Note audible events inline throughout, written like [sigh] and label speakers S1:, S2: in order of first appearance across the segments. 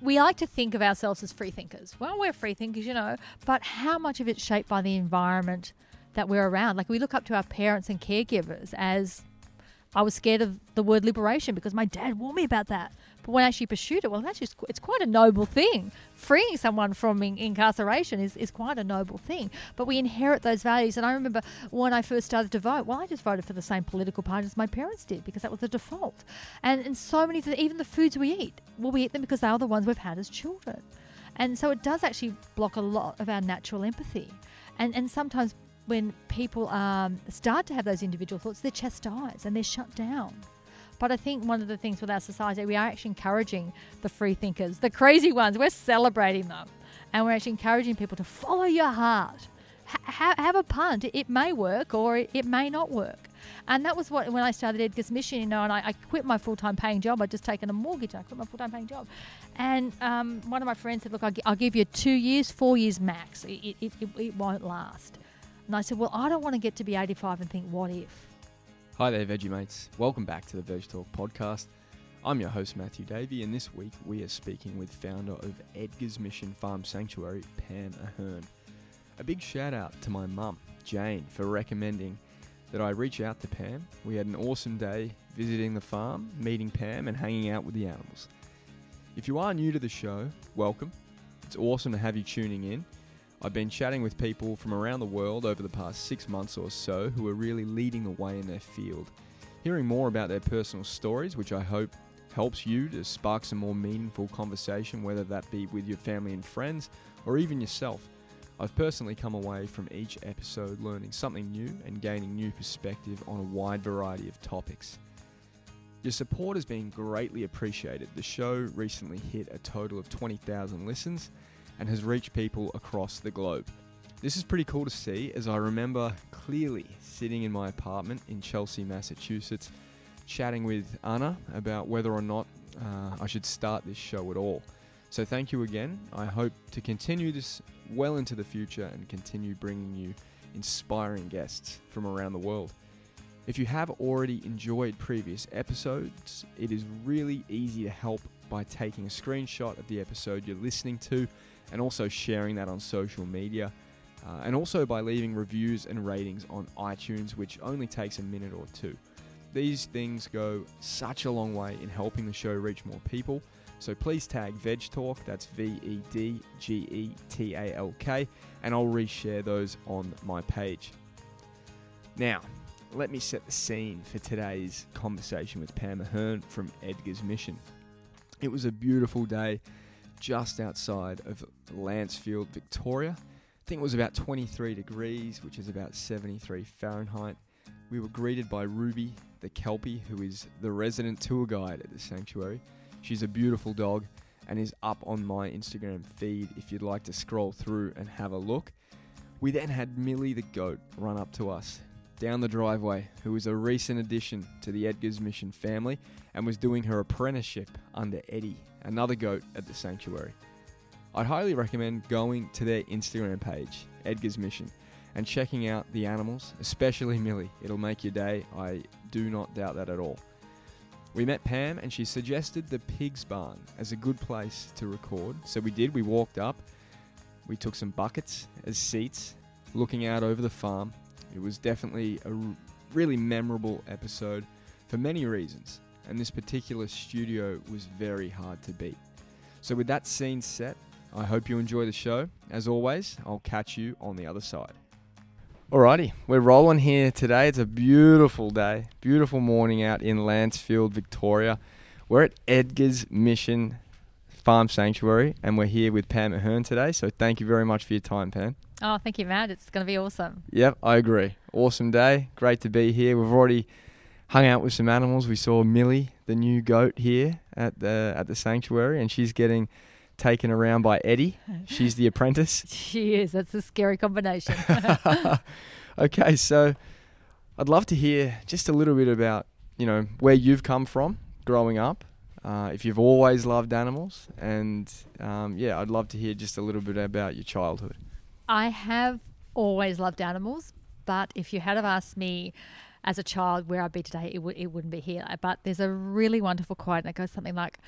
S1: we like to think of ourselves as free thinkers. Well, we're free thinkers, you know, but how much of it's shaped by the environment that we're around? Like we look up to our parents and caregivers as I was scared of the word liberation because my dad warned me about that. But when actually pursued it, well, that's just it's quite a noble thing. Freeing someone from in- incarceration is, is quite a noble thing. But we inherit those values. And I remember when I first started to vote, well, I just voted for the same political party as my parents did because that was the default. And and so many, even the foods we eat, well, we eat them because they are the ones we've had as children. And so it does actually block a lot of our natural empathy. And and sometimes when people um, start to have those individual thoughts, they're chastised and they're shut down. But I think one of the things with our society, we are actually encouraging the free thinkers, the crazy ones. We're celebrating them, and we're actually encouraging people to follow your heart. Ha- have a punt. It may work or it, may not work. And that was what when I started Edgar's Mission, you know, and I, I quit my full time paying job. I'd just taken a mortgage. I quit my full time paying job. And um, one of my friends said, Look, I'll, I'll, give you two years, four years max. It, it, it, it won't last. And I said, Well, I don't want to get to be 85 and think, What if?
S2: Hi there, Veggie Mates. Welcome back to the VedgeTalk podcast. I'm your host, Matthew Davey, and this week we are speaking with founder of Edgar's Mission Farm Sanctuary, Pam Ahern. A big shout out to my mum, Jane, for recommending that I reach out to Pam. We had an awesome day visiting the farm, meeting Pam, and hanging out with the animals. If you are new to the show, welcome. It's awesome to have you tuning in. I've been chatting with people from around the world over the past six months or so who are really leading the way in their field. Hearing more about their personal stories, which I hope helps you to spark some more meaningful conversation, whether that be with your family and friends or even yourself. I've personally come away from each episode learning something new and gaining new perspective on a wide variety of topics. Your support has been greatly appreciated. The show recently hit a total of 20,000 listens and has reached people across the globe. This is pretty cool to see as I remember clearly sitting in my apartment in Chelsea, Massachusetts, chatting with Anna about whether or not uh, I should start this show at all. So, thank you again. I hope to continue this well into the future and continue bringing you inspiring guests from around the world. If you have already enjoyed previous episodes, it is really easy to help by taking a screenshot of the episode you're listening to and also sharing that on social media. Uh, and also by leaving reviews and ratings on iTunes, which only takes a minute or two. These things go such a long way in helping the show reach more people. So please tag Veg Talk, that's V E D G E T A L K, and I'll reshare those on my page. Now, let me set the scene for today's conversation with Pam Ahern from Edgar's Mission. It was a beautiful day just outside of Lancefield, Victoria. I think it was about 23 degrees, which is about 73 Fahrenheit. We were greeted by Ruby, the Kelpie, who is the resident tour guide at the sanctuary. She's a beautiful dog and is up on my Instagram feed if you'd like to scroll through and have a look. We then had Millie the goat run up to us down the driveway, who was a recent addition to the Edgar's Mission family and was doing her apprenticeship under Eddie, another goat at the sanctuary. I'd highly recommend going to their Instagram page, Edgar's Mission, and checking out the animals, especially Millie. It'll make your day. I do not doubt that at all. We met Pam and she suggested the Pigs Barn as a good place to record. So we did. We walked up. We took some buckets as seats, looking out over the farm. It was definitely a really memorable episode for many reasons, and this particular studio was very hard to beat. So, with that scene set, I hope you enjoy the show. As always, I'll catch you on the other side. Alrighty, we're rolling here today. It's a beautiful day, beautiful morning out in Lancefield, Victoria. We're at Edgar's Mission Farm Sanctuary, and we're here with Pam Ahern today. So, thank you very much for your time, Pam.
S1: Oh, thank you, Matt. It's going to be awesome.
S2: Yep, I agree. Awesome day. Great to be here. We've already hung out with some animals. We saw Millie, the new goat, here at the at the sanctuary, and she's getting taken around by Eddie. [laughs] She's the apprentice.
S1: she is. That's a scary combination. [laughs] [laughs]
S2: okay, so I'd love to hear just a little bit about you know where you've come from growing up. Uh, if you've always loved animals, and um, yeah, I'd love to hear just a little bit about your childhood.
S1: I have always loved animals, but if you had have asked me as a child where I'd be today, it would it wouldn't be here. But there's a really wonderful quote, and it goes something like,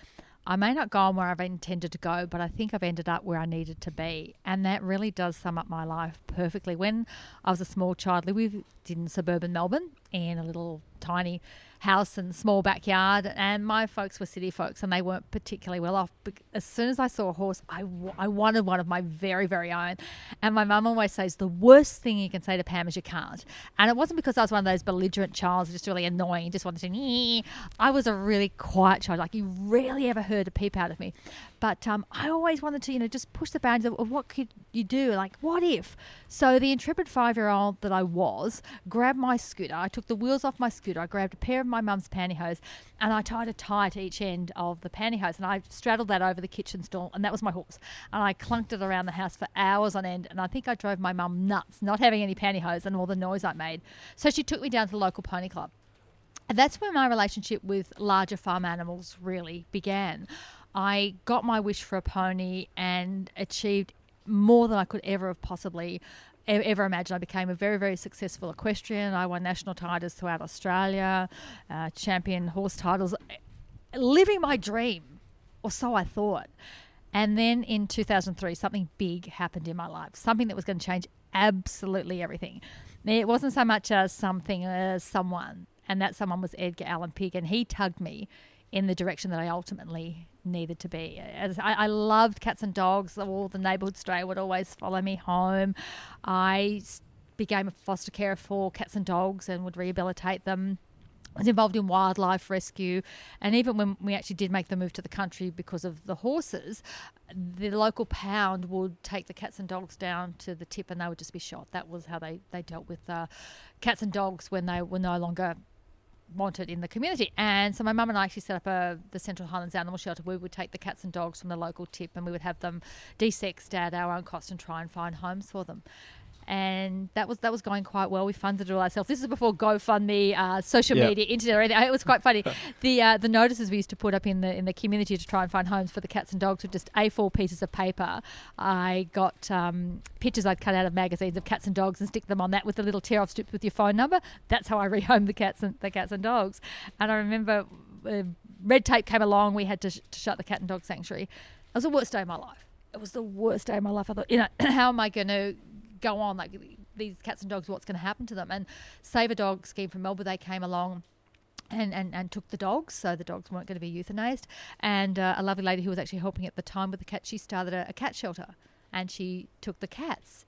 S1: I may not go on where I've intended to go, but I think I've ended up where I needed to be. And that really does sum up my life perfectly. When I was a small child, we lived in suburban Melbourne in a little tiny house and small backyard. And my folks were city folks and they weren't particularly well off. But as soon as I saw a horse, I, I wanted one of my very, very own. And my mum always says the worst thing you can say to Pam is you can't. And it wasn't because I was one of those belligerent childs, just really annoying, just wanted to. I was a really quiet child. Like you rarely ever heard a peep out of me. But um, I always wanted to, you know, just push the boundaries of, of what could you do? Like, what if? So the intrepid five-year-old that I was grabbed my scooter. I took the wheels off my scooter. I grabbed a pair of my mum's pantyhose, and I tied a tie to each end of the pantyhose, and I straddled that over the kitchen stall and that was my horse. And I clunked it around the house for hours on end, and I think I drove my mum nuts not having any pantyhose and all the noise I made. So she took me down to the local pony club. And that's where my relationship with larger farm animals really began. I got my wish for a pony and achieved more than I could ever have possibly ever imagined. I became a very, very successful equestrian. I won national titles throughout Australia, uh, champion horse titles, living my dream, or so I thought. And then in 2003, something big happened in my life, something that was going to change absolutely everything. It wasn't so much as something as someone, and that someone was Edgar Allan Pig, and he tugged me in the direction that I ultimately needed to be. As I, I, loved cats and dogs. All the neighbourhood stray would always follow me home. I became a foster carer for cats and dogs and would rehabilitate them. I was involved in wildlife rescue, and even when we actually did make the move to the country because of the horses, the local pound would take the cats and dogs down to the tip, and they would just be shot. That was how they, they dealt with uh, cats and dogs when they were no longer wanted in the community. And so my mum and I actually set up a the Central Highlands Animal Shelter. We would take the cats and dogs from the local tip and we would have them desexed at our own cost and try and find homes for them and that was that was going quite well. We funded it all ourselves. This is before GoFundMe, uh, social yep. media, internet. It was quite funny. [laughs] the uh, the notices we used to put up in the in the community to try and find homes for the cats and dogs were just A4 pieces of paper. I got um, pictures I'd cut out of magazines of cats and dogs and stick them on that with a little tear off strips with your phone number. That's how I rehomed the cats and the cats and dogs. And I remember uh, red tape came along. We had to, sh- to shut the cat and dog sanctuary. It was the worst day of my life. It was the worst day of my life. I thought, you know, [clears throat] how am I going to go on like these cats and dogs what's going to happen to them and save a dog scheme from melbourne they came along and, and, and took the dogs, so the dogs weren't going to be euthanized. And uh, a lovely lady who was actually helping at the time with the cats, she started a, a cat shelter and she took the cats.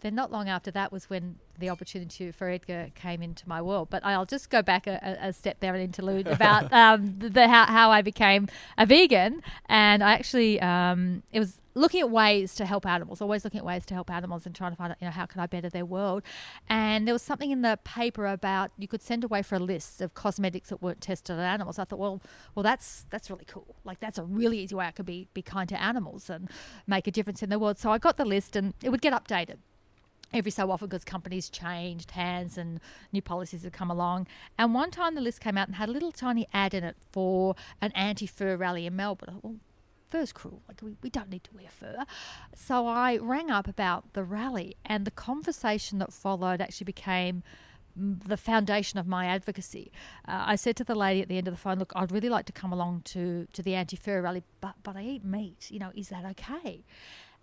S1: Then, not long after that, was when the opportunity for Edgar came into my world. But I'll just go back a, a step there and interlude [laughs] about um, the, the how, how I became a vegan. And I actually, um, it was looking at ways to help animals, always looking at ways to help animals and trying to find out, you know, how can I better their world. And there was something in the paper about you could send away for a list of cosmetics that weren't tested on animals. I thought, well, well, that's that's really cool. Like that's a really easy way I could be be kind to animals and make a difference in the world. So I got the list, and it would get updated every so often because companies changed hands and new policies had come along. And one time the list came out and had a little tiny ad in it for an anti fur rally in Melbourne. Well, fur's cruel. Like we, we don't need to wear fur. So I rang up about the rally, and the conversation that followed actually became the foundation of my advocacy. Uh, I said to the lady at the end of the phone, "Look, I'd really like to come along to to the anti-fur rally, but but I eat meat. You know, is that okay?"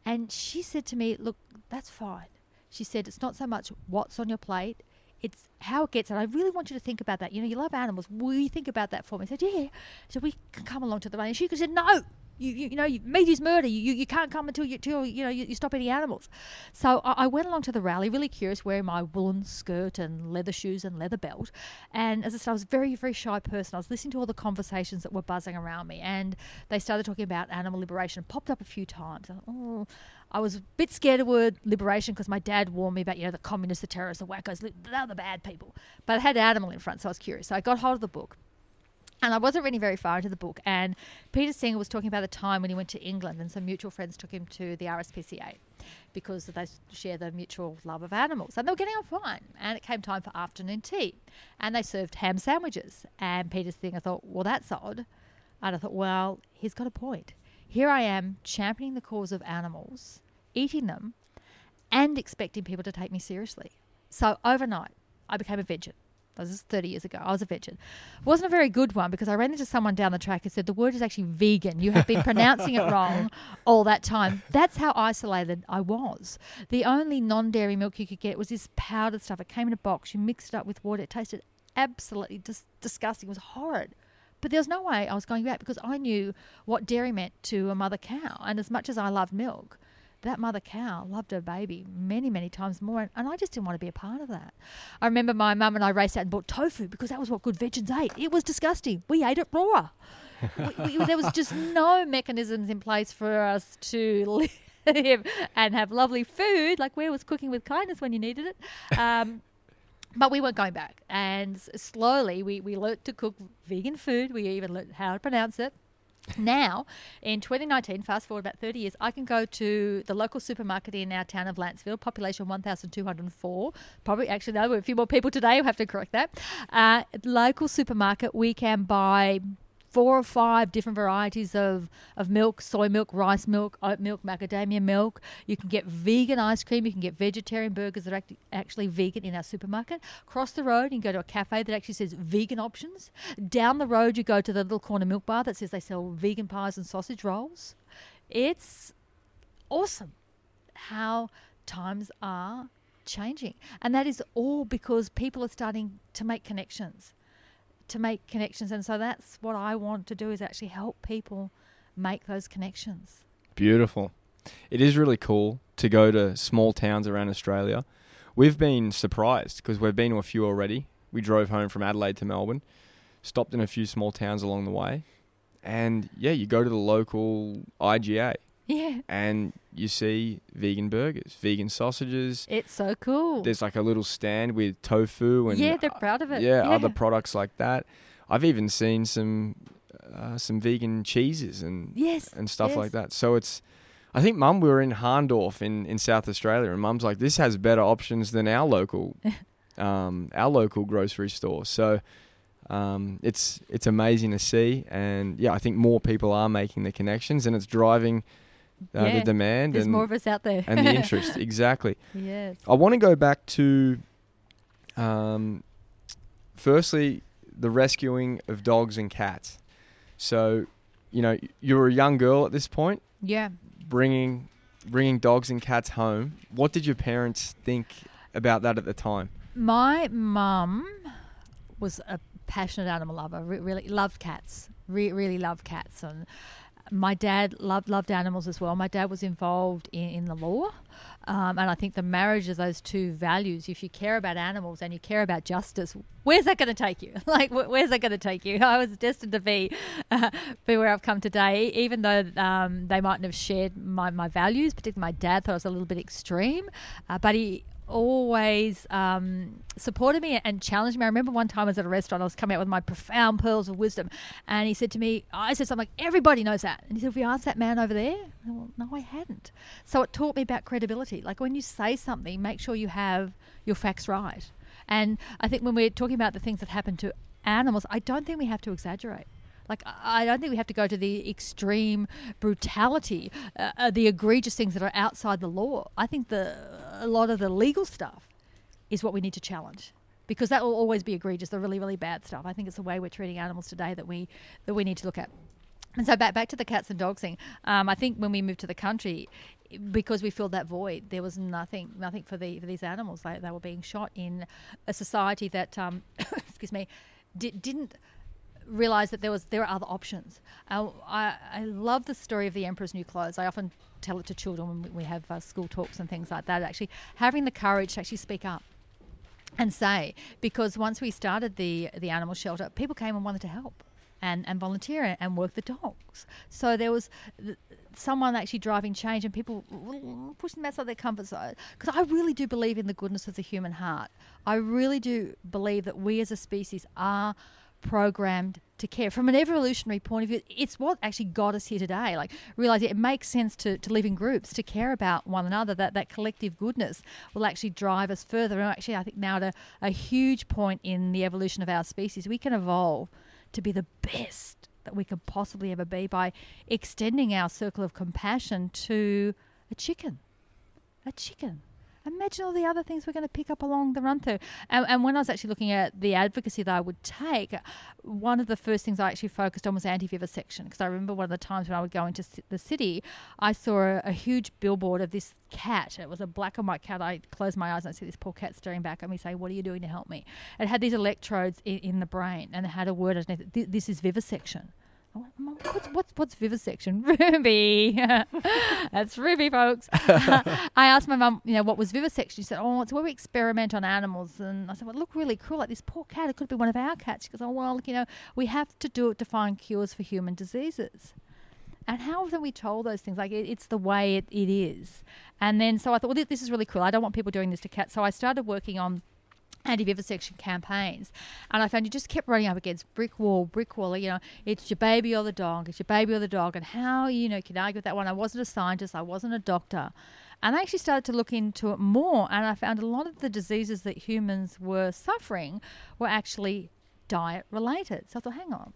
S1: And she said to me, "Look, that's fine." She said, "It's not so much what's on your plate." it's how it gets. And I really want you to think about that. You know, you love animals. Will you think about that for me? I said, yeah. So we can come along to the rally. And she said, no, you, you, you know, meat is murder. You, you can't come until you, till, you know, you, you stop eating animals. So I, I, went along to the rally, really curious, wearing my woolen skirt and leather shoes and leather belt. And as I said, I was a very, very shy person. I was listening to all the conversations that were buzzing around me. And they started talking about animal liberation. It popped up a few times. I, oh, I was a bit scared of the word liberation because my dad warned me about, you know, the communists, the terrorists, the wackos, they're the bad people. But I had animal in front, so I was curious. So I got hold of the book and I wasn't reading very far into the book. And Peter Singer was talking about the time when he went to England, and some mutual friends took him to the RSPCA because they share the mutual love of animals. And they were getting on fine. And it came time for afternoon tea. And they served ham sandwiches. And Peter Singer thought, well, that's odd. And I thought, well, he's got a point. Here I am championing the cause of animals, eating them, and expecting people to take me seriously. So overnight, I became a vegan This is 30 years ago. I was a vegan. wasn't a very good one because I ran into someone down the track who said the word is actually vegan. You have been pronouncing it wrong [laughs] all that time. That's how isolated I was. The only non-dairy milk you could get was this powdered stuff. It came in a box. You mixed it up with water. It tasted absolutely dis- disgusting. It was horrid. But there was no way I was going back because I knew what dairy meant to a mother cow. And as much as I loved milk, that mother cow loved her baby many, many times more. And, and I just didn't want to be a part of that. I remember my mum and I raced out and bought tofu because that was what good vegans ate. It was disgusting. We ate it raw. [laughs] we, we, there was just no mechanisms in place for us to [laughs] live and have lovely food. Like where was cooking with kindness when you needed it? Um, [laughs] but we weren't going back. And slowly we, we learnt to cook vegan food. We even learnt how to pronounce it. Now, in 2019, fast forward about 30 years, I can go to the local supermarket in our town of Lancefield, population 1,204. Probably, actually, no, a few more people today. We'll have to correct that. Uh, local supermarket, we can buy four or five different varieties of, of milk soy milk, rice milk, oat milk, macadamia milk. You can get vegan ice cream. You can get vegetarian burgers that are actually vegan in our supermarket. Cross the road, you can go to a cafe that actually says vegan options. Down the road, you go to the little corner milk bar that says they sell vegan pies and sausage rolls. It's awesome how times are changing. And that is all because people are starting to make connections to make connections. And so that's what I want to do is actually help people make those connections.
S2: Beautiful. It is really cool to go to small towns around Australia. We've been surprised because we've been to a few already. We drove home from Adelaide to Melbourne, stopped in a few small towns along the way. And yeah, you go to the local IGA
S1: yeah.
S2: And you see vegan burgers, vegan sausages.
S1: It's so cool.
S2: There's like a little stand with tofu and
S1: yeah, they're proud of it.
S2: Yeah, yeah. other products like that. I've even seen some uh, some vegan cheeses and
S1: yes,
S2: and stuff
S1: yes.
S2: like that. So it's. I think Mum, we were in Hahndorf in, in South Australia, and Mum's like, this has better options than our local, [laughs] um, our local grocery store. So, um, it's it's amazing to see, and yeah, I think more people are making the connections, and it's driving uh, yeah, the demand
S1: there's
S2: and
S1: more of us out there.
S2: and the [laughs] interest exactly.
S1: Yes.
S2: I want to go back to um, firstly the rescuing of dogs and cats. So you know you were a young girl at this point.
S1: Yeah.
S2: Bringing bringing dogs and cats home what did your parents think about that at the time?
S1: My mum was a passionate animal lover re- really loved cats re- really loved cats. And my dad loved loved animals as well. My dad was involved in, in the law, um, and I think the marriage of those two values. If you care about animals and you care about justice, where's that going to take you? [laughs] like, wh- where's that going to take you? [laughs] I was destined to be uh, [laughs] be where I've come today, even though um, they mightn't have shared my, my values. Particularly, my dad thought I was a little bit extreme, uh, but he always um, supported me and challenged me. I remember one time I was at a restaurant, I was coming out with my profound pearls of wisdom, and he said to me, I said something like, everybody knows that. And he said, Have you asked that man over there? well, no, I hadn't. So it taught me about credibility. Like when you say something, make sure you have your facts right. And I think when we're talking about the things that happen to animals, I don't think we have to exaggerate. Like, I don't think we have to go to the extreme brutality, uh, uh, the egregious things that are outside the law. I think the a lot of the legal stuff is what we need to challenge because that will always be egregious, the really, really bad stuff. I think it's the way we're treating animals today that we that we need to look at. And so back back to the cats and dogs thing. Um, I think when we moved to the country, because we filled that void, there was nothing nothing for the for these animals. They, they were being shot in a society that, um, [coughs] excuse me, di- didn't realized that there was there are other options. Uh, I, I love the story of the Emperor's New Clothes. I often tell it to children when we have uh, school talks and things like that. Actually, having the courage to actually speak up and say, because once we started the the animal shelter, people came and wanted to help. And, and volunteer and work the dogs. So there was someone actually driving change and people pushing them outside their comfort zone. Because I really do believe in the goodness of the human heart. I really do believe that we as a species are programmed to care. From an evolutionary point of view, it's what actually got us here today. Like, realize it makes sense to, to live in groups, to care about one another, that, that collective goodness will actually drive us further. And actually, I think now at a, a huge point in the evolution of our species, we can evolve to be the best that we could possibly ever be by extending our circle of compassion to a chicken. A chicken Imagine all the other things we're going to pick up along the run through. And, and when I was actually looking at the advocacy that I would take, one of the first things I actually focused on was anti vivisection. Because I remember one of the times when I would go into the city, I saw a, a, huge billboard of this cat. It was a black and white cat. I closed my eyes and I see this poor cat staring back at me, saying, What are you doing to help me? It had these electrodes in, in the brain and it had a word underneath it. This is vivisection. What's, what's, what's vivisection? [laughs] Ruby. [laughs] That's Ruby, folks. [laughs] I asked my mum, you know, what was vivisection? She said, oh, it's where we experiment on animals. And I said, well, look really cool. Like this poor cat, it could be one of our cats. She goes, oh, well, you know, we have to do it to find cures for human diseases. And how often we told those things? Like it, it's the way it, it is. And then so I thought, well, this is really cool. I don't want people doing this to cats. So I started working on anti-vivisection campaigns and i found you just kept running up against brick wall brick wall you know it's your baby or the dog it's your baby or the dog and how you know can argue with that one. I wasn't a scientist i wasn't a doctor. And i actually started to look into it more and i found a lot of the diseases that humans were suffering were actually diet related. So i thought hang on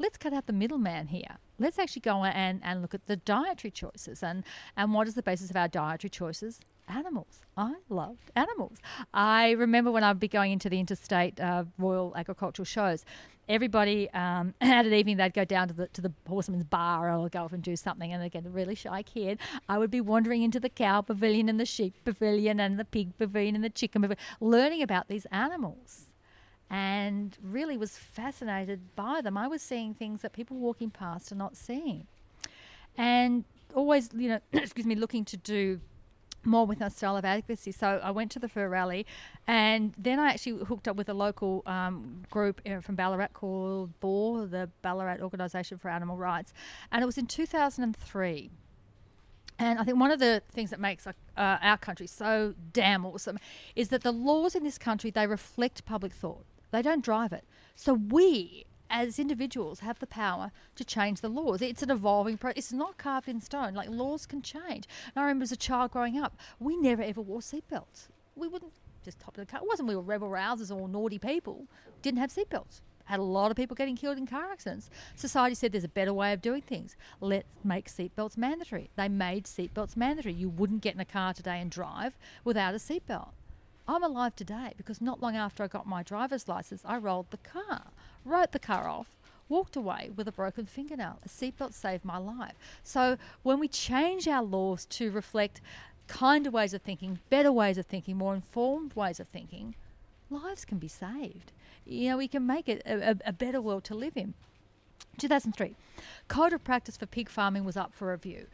S1: let's cut out the middleman here. Let's actually go and, and look at the dietary choices and, and what is the basis of our dietary choices animals. I loved animals. I remember when I'd be going into the interstate uh, Royal Agricultural shows, everybody um, [clears throat] at an evening they'd go down to the to the horseman's bar or go off and do something. And again, a really shy kid, I would be wandering into the cow pavilion and the sheep pavilion and the pig pavilion and the chicken pavilion, learning about these animals. And really was fascinated by them. I was seeing things that people walking past are not seeing. And always, you know, [clears throat] excuse me, looking to do more with our style of advocacy. So I went to the fur rally, and then I actually hooked up with a local um, group uh, from Ballarat called BOAR, the Ballarat Organisation for Animal Rights, and it was in 2003. And I think one of the things that makes uh, our country so damn awesome is that the laws in this country they reflect public thought. They don't drive it. So we as individuals have the power to change the laws. It's an evolving process. It's not carved in stone. Like laws can change. And I remember as a child growing up, we never ever wore seatbelts. We wouldn't just top of the car. It wasn't we were rebel rousers or naughty people. Didn't have seatbelts. Had a lot of people getting killed in car accidents. Society said there's a better way of doing things. Let's make seatbelts mandatory. They made seatbelts mandatory. You wouldn't get in a car today and drive without a seatbelt. I'm alive today because not long after I got my driver's license, I rolled the car wrote the car off, walked away with a broken fingernail. A seatbelt saved my life. So when we change our laws to reflect kinder ways of thinking, better ways of thinking, more informed ways of thinking, lives can be saved. You know, we can make it a, a, better world to live in. 2003, Code of Practice for Pig Farming was up for review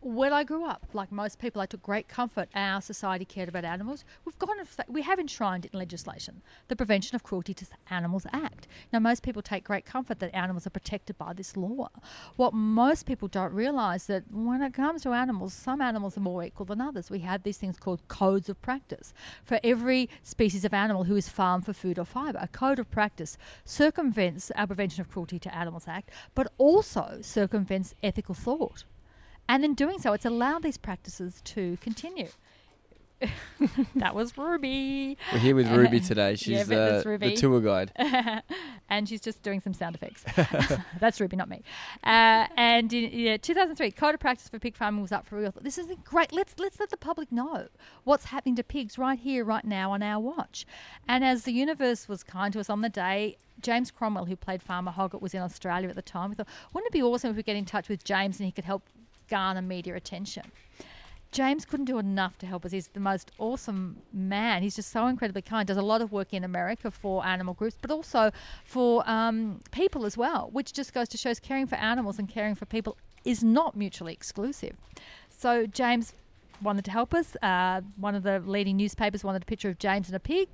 S1: when I grew up, like most people, I took great comfort. Our society cared about animals. We've gone, we have enshrined it in legislation, the Prevention of Cruelty to Animals Act. Now, most people take great comfort that animals are protected by this law. What most people don't realise that when it comes to animals, some animals are more equal than others. We have these things called codes of practice for every species of animal who is farmed for food or fibre. A code of practice circumvents our Prevention of Cruelty to Animals Act, but also circumvents ethical thought. And in doing so, it's allowed these practices to continue. [laughs] that was Ruby.
S2: We're here with Ruby today. [laughs] She's yeah, the, the tour guide. [laughs]
S1: and she's just doing some sound effects. that's Ruby, not me. Uh, and in yeah, 2003, Code of Practice for Pig Farming was up for real. This is great. Let's, let's let the public know what's happening to pigs right here, right now on our watch. And as the universe was kind to us on the day, James Cromwell, who played Farmer Hoggett, was in Australia at the time. We thought, wouldn't it be awesome if we get in touch with James and he could help garner media attention. James couldn't do enough to help us. He's the most awesome man. He's just so incredibly kind. Does a lot of work in America for animal groups, but also for um, people as well, which just goes to show caring for animals and caring for people is not mutually exclusive. So James wanted to help us. Uh, one of the leading newspapers wanted a picture of James and a pig.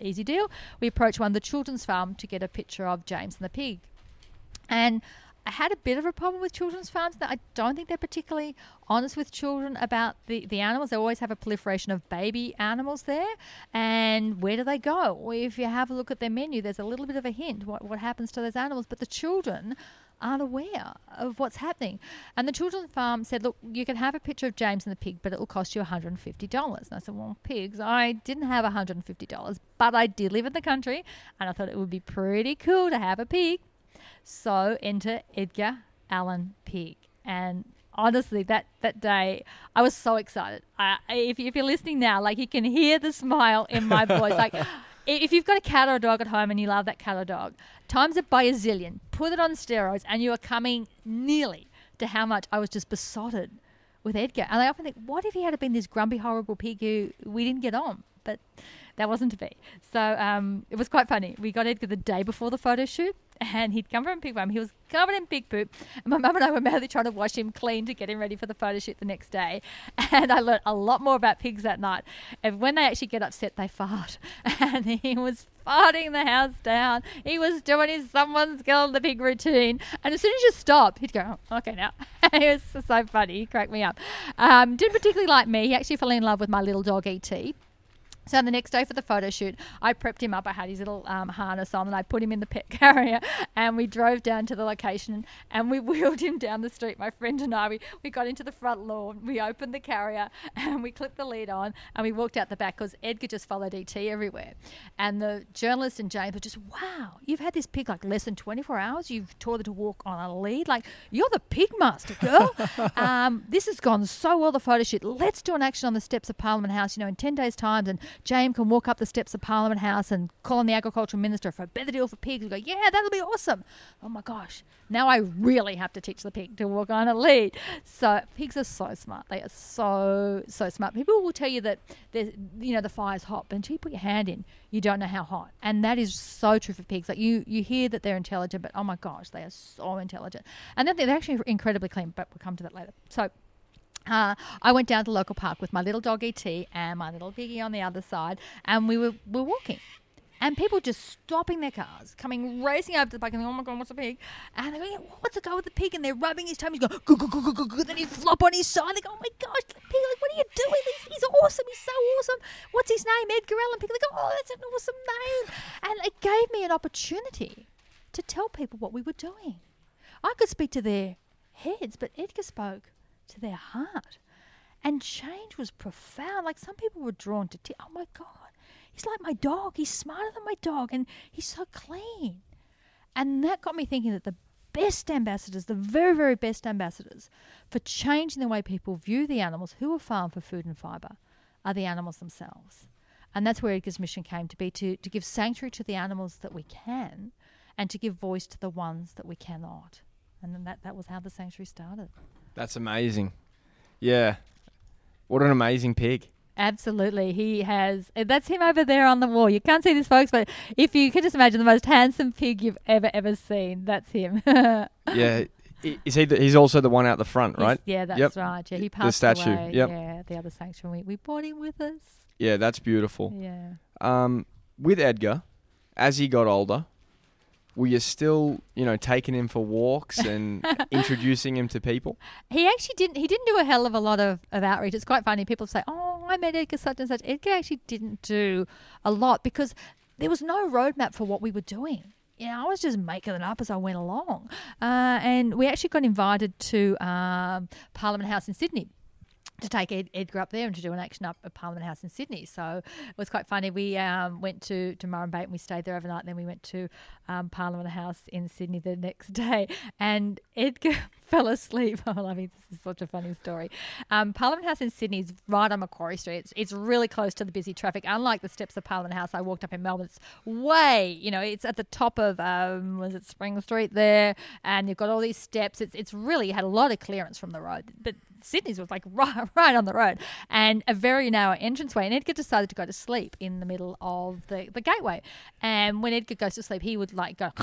S1: Easy deal. We approached one of the children's farm to get a picture of James and the pig. And I had a bit of a problem with children's farms that I don't think they're particularly honest with children about the, the animals. They always have a proliferation of baby animals there. And where do they go? Well, if you have a look at their menu, there's a little bit of a hint what, what happens to those animals. But the children aren't aware of what's happening. And the children's farm said, look, you can have a picture of James and the pig, but it will cost you $150. And I said, well, pigs, I didn't have $150, but I did live in the country. And I thought it would be pretty cool to have a pig. So enter Edgar Allan Pig. And honestly, that that day, I was so excited. I, if, if you're listening now, like you can hear the smile in my [laughs] voice, like. If you've got a cat or a dog at home and you love that cat or dog, times it by a zillion, put it on steroids, and you are coming nearly to how much I was just besotted with Edgar. And I often think, what if he had been this grumpy, horrible pig who we didn't get on? But that wasn't to be. So um, it was quite funny. We got Edgar the day before the photo shoot, and he'd come from pig farm. He was covered in pig poop. And my mum and I were madly trying to wash him clean to get him ready for the photo shoot the next day. [laughs] And I learned a lot more about pigs that night. And when they actually get upset, they fart. [laughs] And he was farting the house down. He was doing his someone's girl the pig routine. And as soon as you stop, he'd go, oh, okay, now. [laughs] it was so funny. He cracked me up. Um, didn't particularly like me. He actually fell in love with my little dog, E.T. So the next day for the photo shoot, I prepped him up. I had his little um, harness on, and I put him in the pet [laughs] carrier, and we drove down to the location, and we [laughs] wheeled him down the street. My friend and I, we, we got into the front lawn, we opened the carrier, [laughs] and we clipped the lead on, and we walked out the back because Edgar just followed ET everywhere, and the journalist and James were just, "Wow, you've had this pig like less than 24 hours. You've taught it to walk on a lead. Like you're the pig master, girl. um, this has gone so well. The photo shoot. Let's do an action on the steps of Parliament House. You know, in 10 days' time, and James can walk up the steps of Parliament House and call on the agricultural minister for a better deal for pigs. We go, yeah, that'll be awesome. Oh my gosh, now I really have to teach the pig to walk on a lead. So pigs are so smart. They are so so smart. People will tell you that you know the fire's hot, but until you put your hand in, you don't know how hot. And that is so true for pigs. Like you you hear that they're intelligent, but oh my gosh, they are so intelligent. And then they're actually incredibly clean. But we'll come to that later. So uh, I went down to the local park with my little dog ET and my little piggy on the other side, and we were, we were walking. And people just stopping their cars, coming racing over to the park, and going, "Oh my god, what's a pig?" And they're going, "What's the go with the pig?" And they're rubbing his tummy. He's going, "Goo goo goo goo goo." Then he flop on his side. They go, "Oh my gosh, the pig! Like, what are you doing? He's, he's awesome. He's so awesome. What's his name? Edgar Allan Pig." They go, "Oh, that's an awesome name." And it gave me an opportunity to tell people what we were doing. I could speak to their heads, but Edgar spoke to their heart. And change was profound. Like some people were drawn to, t- oh my God, he's like my dog. He's smarter than my dog and he's so clean. And that got me thinking that the best ambassadors, the very, very best ambassadors for changing the way people view the animals who are farmed for food and fibre are the animals themselves. And that's where Edgar's mission came to be to, to give sanctuary to the animals that we can and to give voice to the ones that we cannot. And that, that was how the sanctuary started.
S2: That's amazing. Yeah. What an amazing pig.
S1: Absolutely. He has, that's him over there on the wall. You can't see this, folks, but if you could just imagine the most handsome pig you've ever, ever seen, that's him. [laughs]
S2: yeah. Is he? The, he's also the one out the front, right?
S1: He's, yeah, that's yep. right. Yeah, he passed
S2: the statue.
S1: Away.
S2: Yep.
S1: Yeah, the other sanctuary. We, we brought him with us.
S2: Yeah, that's beautiful.
S1: Yeah.
S2: Um, with Edgar, as he got older, were you still, you know, taking him for walks [laughs] and introducing him to people?
S1: He actually didn't. He didn't do a hell of a lot of, of outreach. It's quite funny. People say, "Oh, I met Edgar such and such." Edgar actually didn't do a lot because there was no roadmap for what we were doing. You know, I was just making it up as I went along. Uh, and we actually got invited to um, Parliament House in Sydney to take Ed, Edgar up there and to do an action up at Parliament House in Sydney. So it was quite funny. We um, went to, to Murrumbidgee and we stayed there overnight. Then we went to um, Parliament House in Sydney the next [laughs] day. And Edgar [laughs] fell asleep. Oh, [laughs] I mean. This is such a funny story. Um, Parliament House in Sydney is right on Macquarie Street. It's, it's really close to the busy traffic. Unlike the steps of Parliament House I walked up in Melbourne, it's way, you know, it's at the top of, um, was it Spring Street there? And you've got all these steps. It's, it's really had a lot of clearance from the road. But Sydney's was like right, [laughs] right on the road and a very narrow entranceway. And Edgar decided to go to sleep in the middle of the, the gateway. And when Edgar goes to sleep, he would like go. [laughs]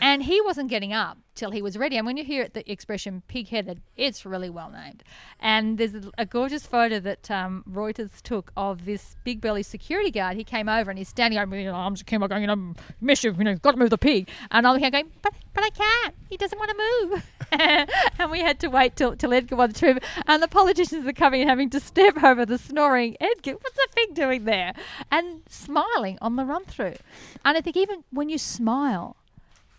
S1: and he wasn't getting up till he was ready. And when you hear it, the expression pig headed, it's really well named. And there's a, gorgeous photo that um, Reuters took of this big belly security guard. He came over and he's standing over me, arms akimbo, going, you know, mischief, you know, got to move the pig. And I'm here going, but, but I can't. He doesn't want to move. [laughs] and we had to wait till, till Edgar won the trip. And the politicians are coming and having to step [laughs] over the snoring Edgar. What's the fig doing there? And smiling on the run through. And I think even when you smile,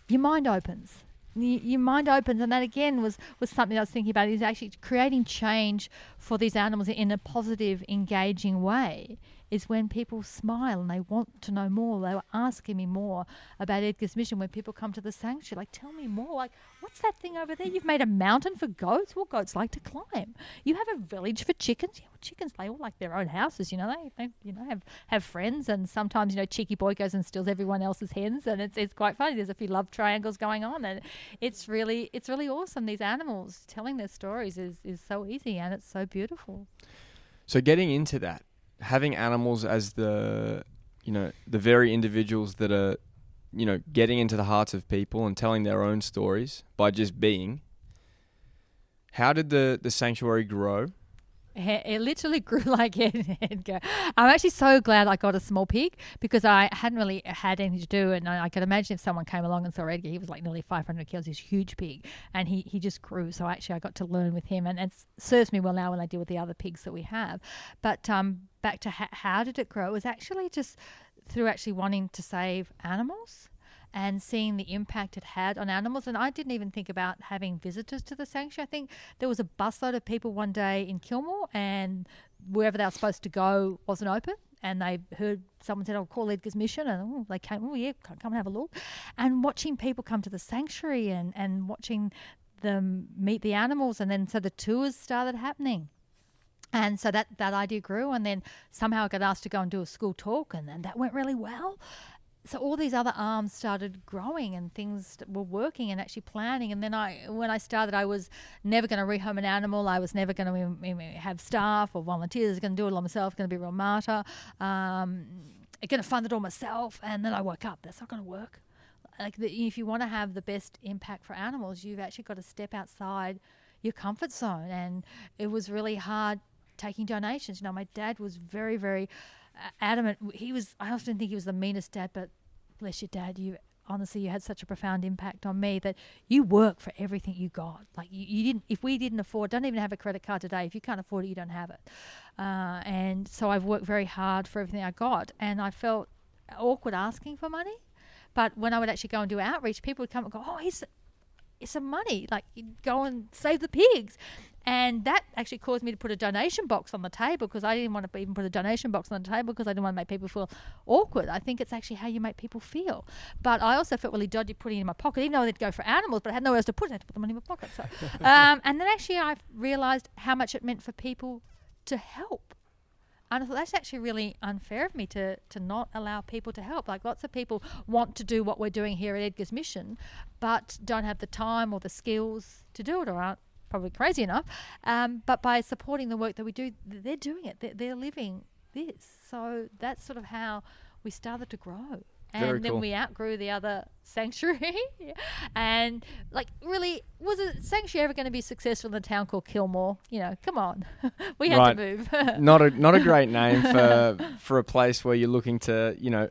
S1: your mind opens your mind opens, and that again was was something I was thinking about. Is actually creating change for these animals in a positive, engaging way is when people smile and they want to know more. They were asking me more about Edgar's mission when people come to the sanctuary. Like, tell me more. Like, what's that thing over there? You've made a mountain for goats. What goats like to climb? You have a village for chickens. Yeah, well, chickens they all like their own houses. You know, they, they you know have have friends, and sometimes you know cheeky boy goes and steals everyone else's hens, and it's it's quite funny. There's a few love triangles going on, and it's really it's really awesome. These animals telling their stories is is so easy and it's so beautiful.
S2: So getting into that, having animals as the you know the very individuals that are you know getting into the hearts of people and telling their own stories by just being. How did the the sanctuary grow?
S1: It literally [laughs] grew like Edgar. I'm actually so glad I got a small pig because I hadn't really had anything to do. And I, I could imagine if someone came along and saw Edgar, he was like nearly 500 kilos, a huge pig. And he, he just grew. So actually, I got to learn with him. And it serves me well now when I deal with the other pigs that we have. But um, back to ha- how did it grow? It was actually just through actually wanting to save animals and seeing the impact it had on animals. And I didn't even think about having visitors to the sanctuary. I think there was a busload of people one day in Kilmore, and wherever they were supposed to go wasn't open. And they heard someone said, "I'll call Edgar's Mission," and oh, they came. Oh yeah, come and have a look. And watching people come to the sanctuary and and watching them meet the animals, and then so the tours started happening. And so that, that idea grew, and then somehow I got asked to go and do a school talk, and then that went really well so all these other arms started growing and things were working and actually planning. And then i when i started i was never going to rehome an animal. I was never going to mm, mm, mm, have staff or volunteers going to do it all myself going to be a real martyr. Um, going to fund it all myself and then i woke up. That's not going to work. Like the, if you want to have the best impact for animals you've actually got to step outside your comfort zone. And it was really hard taking donations. You know my dad was very very adamant. He was. I often think he was the meanest dad, but bless your dad, you honestly you had such a profound impact on me that you work for everything you got. Like you, you didn't. If we didn't afford, don't even have a credit card today. If you can't afford it, you don't have it. Uh, and so I've worked very hard for everything I got, and I felt awkward asking for money. But when I would actually go and do outreach, people would come and go, "Oh, he's some money. Like, go and save the pigs. And that actually caused me to put a donation box on the table because I didn't want to even put a donation box on the table because I didn't want to make people feel awkward. I think it's actually how you make people feel. But I also felt really dodgy putting it in my pocket, even though they'd go for animals, but I had nowhere else to put it. I had to put the money in my pocket. So, [laughs] um, and then actually I realised how much it meant for people to help. And I thought that's actually really unfair of me to, to not allow people to help. Like lots of people want to do what we're doing here at Edgar's Mission, but don't have the time or the skills to do it or aren't probably crazy enough. Um, but by supporting the work that we do, they're doing it. They're, they're living this. So that's sort of how we started to grow and Very then cool. we outgrew the other sanctuary. [laughs] and like, really, was a sanctuary ever going to be successful in a town called Kilmore? You know, come on, [laughs] we had right. to move. [laughs]
S2: not a not a great name for for a place where you're looking to, you know.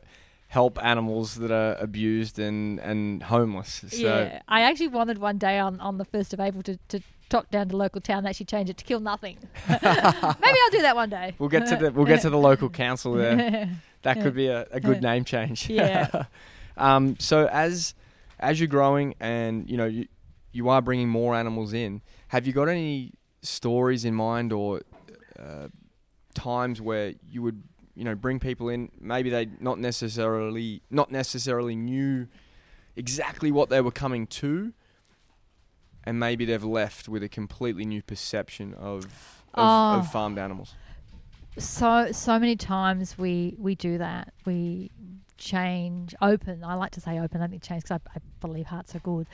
S2: Help animals that are abused and, and homeless. So.
S1: Yeah, I actually wanted one day on, on the first of April to, to talk down to local town and actually change it to kill nothing. Maybe I'll do that one day.
S2: We'll get to the we'll get to the local council there that could be a, a good name change.
S1: Yeah. [laughs]
S2: um, so as as you're growing and you know you you are bringing more animals in, have you got any stories in mind or uh, times where you would you know bring people in? Maybe they not necessarily not necessarily knew exactly what they were coming to, and maybe they've left with a completely new perception of of, oh. of farmed animals
S1: so so many times we we do that. We change, open. I like to say open. I think change because I, I, believe hearts are good.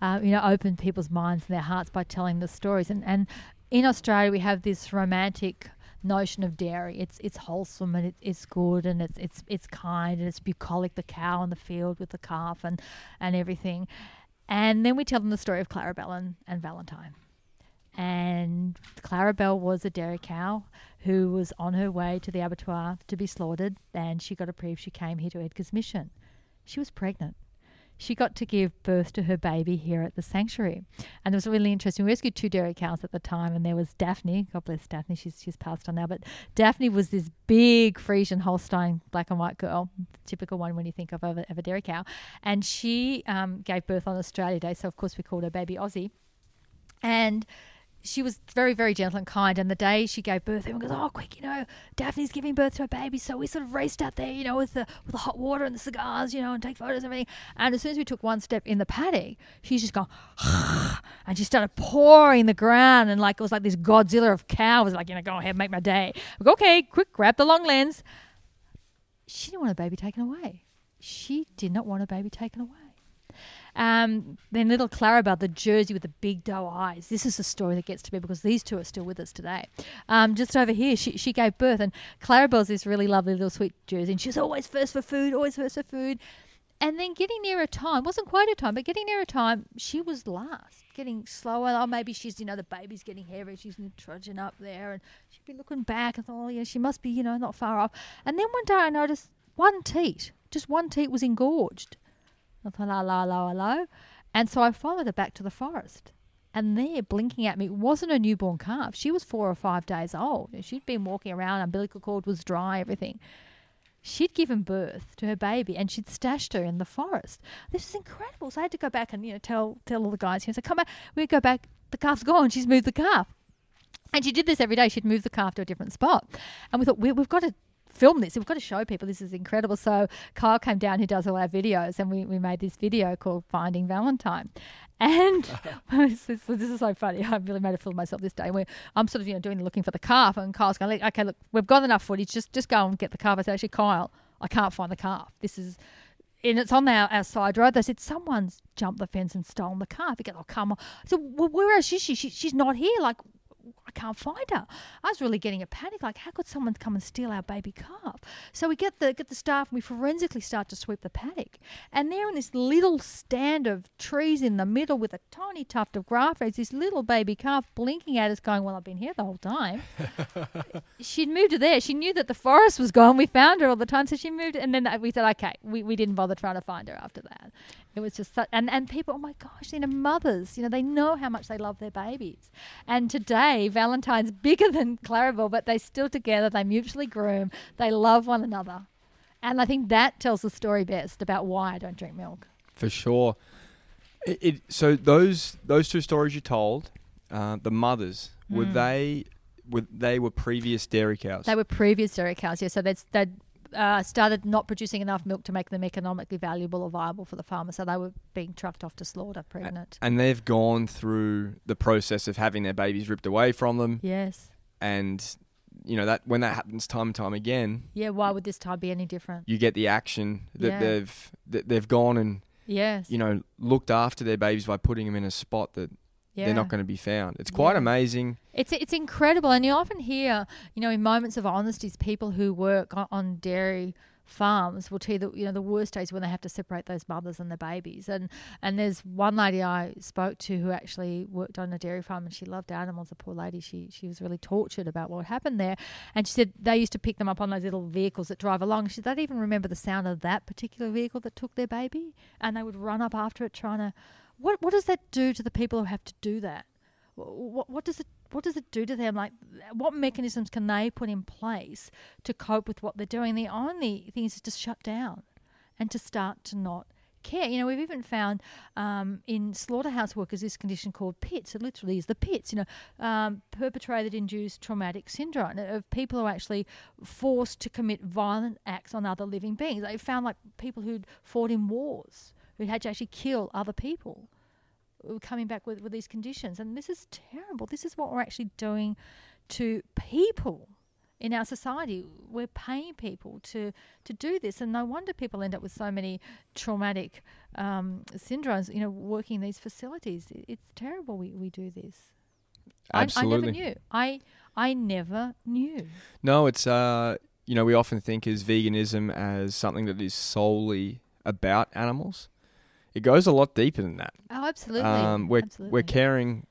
S1: Uh, you know, open people's minds and their hearts by telling the stories. And and in Australia, we have this romantic notion of dairy. It's it's wholesome and it, it's good and it's it's it's kind and it's bucolic. The cow in the field with the calf and and everything. And then we tell them the story of Clarabelle and, and Valentine and Clarabelle was a dairy cow who was on her way to the abattoir to be slaughtered, and she got approved. She came here to Edgar's mission. She was pregnant. She got to give birth to her baby here at the sanctuary. And it was really interesting. We rescued two dairy cows at the time, and there was Daphne. God bless Daphne. She's, she's passed on now. But Daphne was this big Friesian Holstein black and white girl, typical one when you think of, of, a, of a dairy cow. And she um, gave birth on Australia Day. So, of course, we called her Baby Aussie. And she was very, very gentle and kind. And the day she gave birth, everyone goes, "Oh, quick! You know, Daphne's giving birth to a baby." So we sort of raced out there, you know, with the with the hot water and the cigars, you know, and take photos and everything. And as soon as we took one step in the paddock, she's just gone, [sighs] and she started pouring the ground, and like it was like this Godzilla of cow was like, you know, go ahead, make my day. Go, okay, quick, grab the long lens. She didn't want a baby taken away. She did not want a baby taken away. Um, then little Clarabelle, the Jersey with the big doe eyes. This is the story that gets to me because these two are still with us today. Um, just over here, she, she gave birth, and Clarabelle's this really lovely little sweet Jersey, and she's always first for food, always first for food. And then getting near a time, wasn't quite a time, but getting near a time, she was last, getting slower. Oh, maybe she's, you know, the baby's getting heavy. She's trudging up there, and she'd be looking back and thought, oh, yeah, she must be, you know, not far off. And then one day I noticed one teat, just one teat was engorged. Thought, hello, hello, hello. And so I followed her back to the forest. And there, blinking at me, wasn't a newborn calf. She was four or five days old. She'd been walking around, umbilical cord was dry, everything. She'd given birth to her baby and she'd stashed her in the forest. This is incredible. So I had to go back and, you know, tell tell all the guys here, so come back, we go back, the calf's gone, she's moved the calf. And she did this every day. She'd move the calf to a different spot. And we thought, we, have got to film this. We've got to show people this is incredible. So Kyle came down who does all our videos and we, we made this video called Finding Valentine. And [laughs] [laughs] this, is, this, is so funny. I've really made a fool of myself this day. Where I'm sort of you know doing the looking for the calf, and Kyle's going, "Okay, look, we've got enough footage. Just just go and get the calf." I said, "Actually, Kyle, I can't find the calf. This is." And it's on our, our side road. They said someone's jumped the fence and stolen the calf. He goes, "Oh, come on!" Said, "Well, where is she? she? She's not here. Like, I can't find her. I was really getting a panic. Like, how could someone come and steal our baby calf? So we get the get the staff and we forensically start to sweep the paddock. And there in this little stand of trees in the middle with a tiny tuft of grass, is this little baby calf blinking at us, going, "Well, I've been here the whole time." [laughs] She'd moved to there. She knew that the forest was gone. We found her all the time, so she moved. And then we said, "Okay." We, we didn't bother trying to find her after that. It was just such, and and people, oh my gosh, you know, mothers, you know, they know how much they love their babies. And today, Valentine's bigger than Clarabelle, but they're still together. They mutually groom. They love one another, and I think that tells the story best about why I don't drink milk.
S2: For sure. It, it so those those two stories you told, uh, the mothers were mm. they were they were previous dairy cows.
S1: They were previous dairy cows. Yeah, so they'd, they'd uh, started not producing enough milk to make them economically valuable or viable for the farmer. So they were being trucked off to slaughter pregnant.
S2: And they've gone through the process of having their babies ripped away from them.
S1: Yes.
S2: And you know that when that happens time and time again.
S1: Yeah, why would this time be any different?
S2: You get the action that yeah. they've that they've gone and
S1: yes,
S2: you know, looked after their babies by putting them in a spot that yeah. they're not going to be found. It's quite yeah. amazing.
S1: It's it's incredible, and you often hear, you know, in moments of honesty, people who work on, on dairy farms will tell you that you know the worst days when they have to separate those mothers and the babies and and there's one lady I spoke to who actually worked on a dairy farm and she loved animals the poor lady she she was really tortured about what happened there and she said they used to pick them up on those little vehicles that drive along she said they'd even remember the sound of that particular vehicle that took their baby and they would run up after it trying to what what does that do to the people who have to do that? What what does it what does it do to them? Like, what mechanisms can they put in place to cope with what they're doing? The only thing is to shut down and to start to not care. You know, we've even found um, in slaughterhouse workers this condition called PITS. It literally is the PITS, you know, um, perpetrated induced traumatic syndrome of people who are actually forced to commit violent acts on other living beings. They found like people who'd fought in wars who had to actually kill other people coming back with, with these conditions. And this is terrible. This is what we're actually doing to people in our society. We're paying people to, to do this. And no wonder people end up with so many traumatic um, syndromes, you know, working in these facilities. It's terrible we, we do this.
S2: Absolutely.
S1: I, I never knew. I, I never knew.
S2: No, it's, uh, you know, we often think as veganism as something that is solely about animals it goes a lot deeper than that.
S1: Oh, absolutely.
S2: Um, we're
S1: absolutely.
S2: we're caring.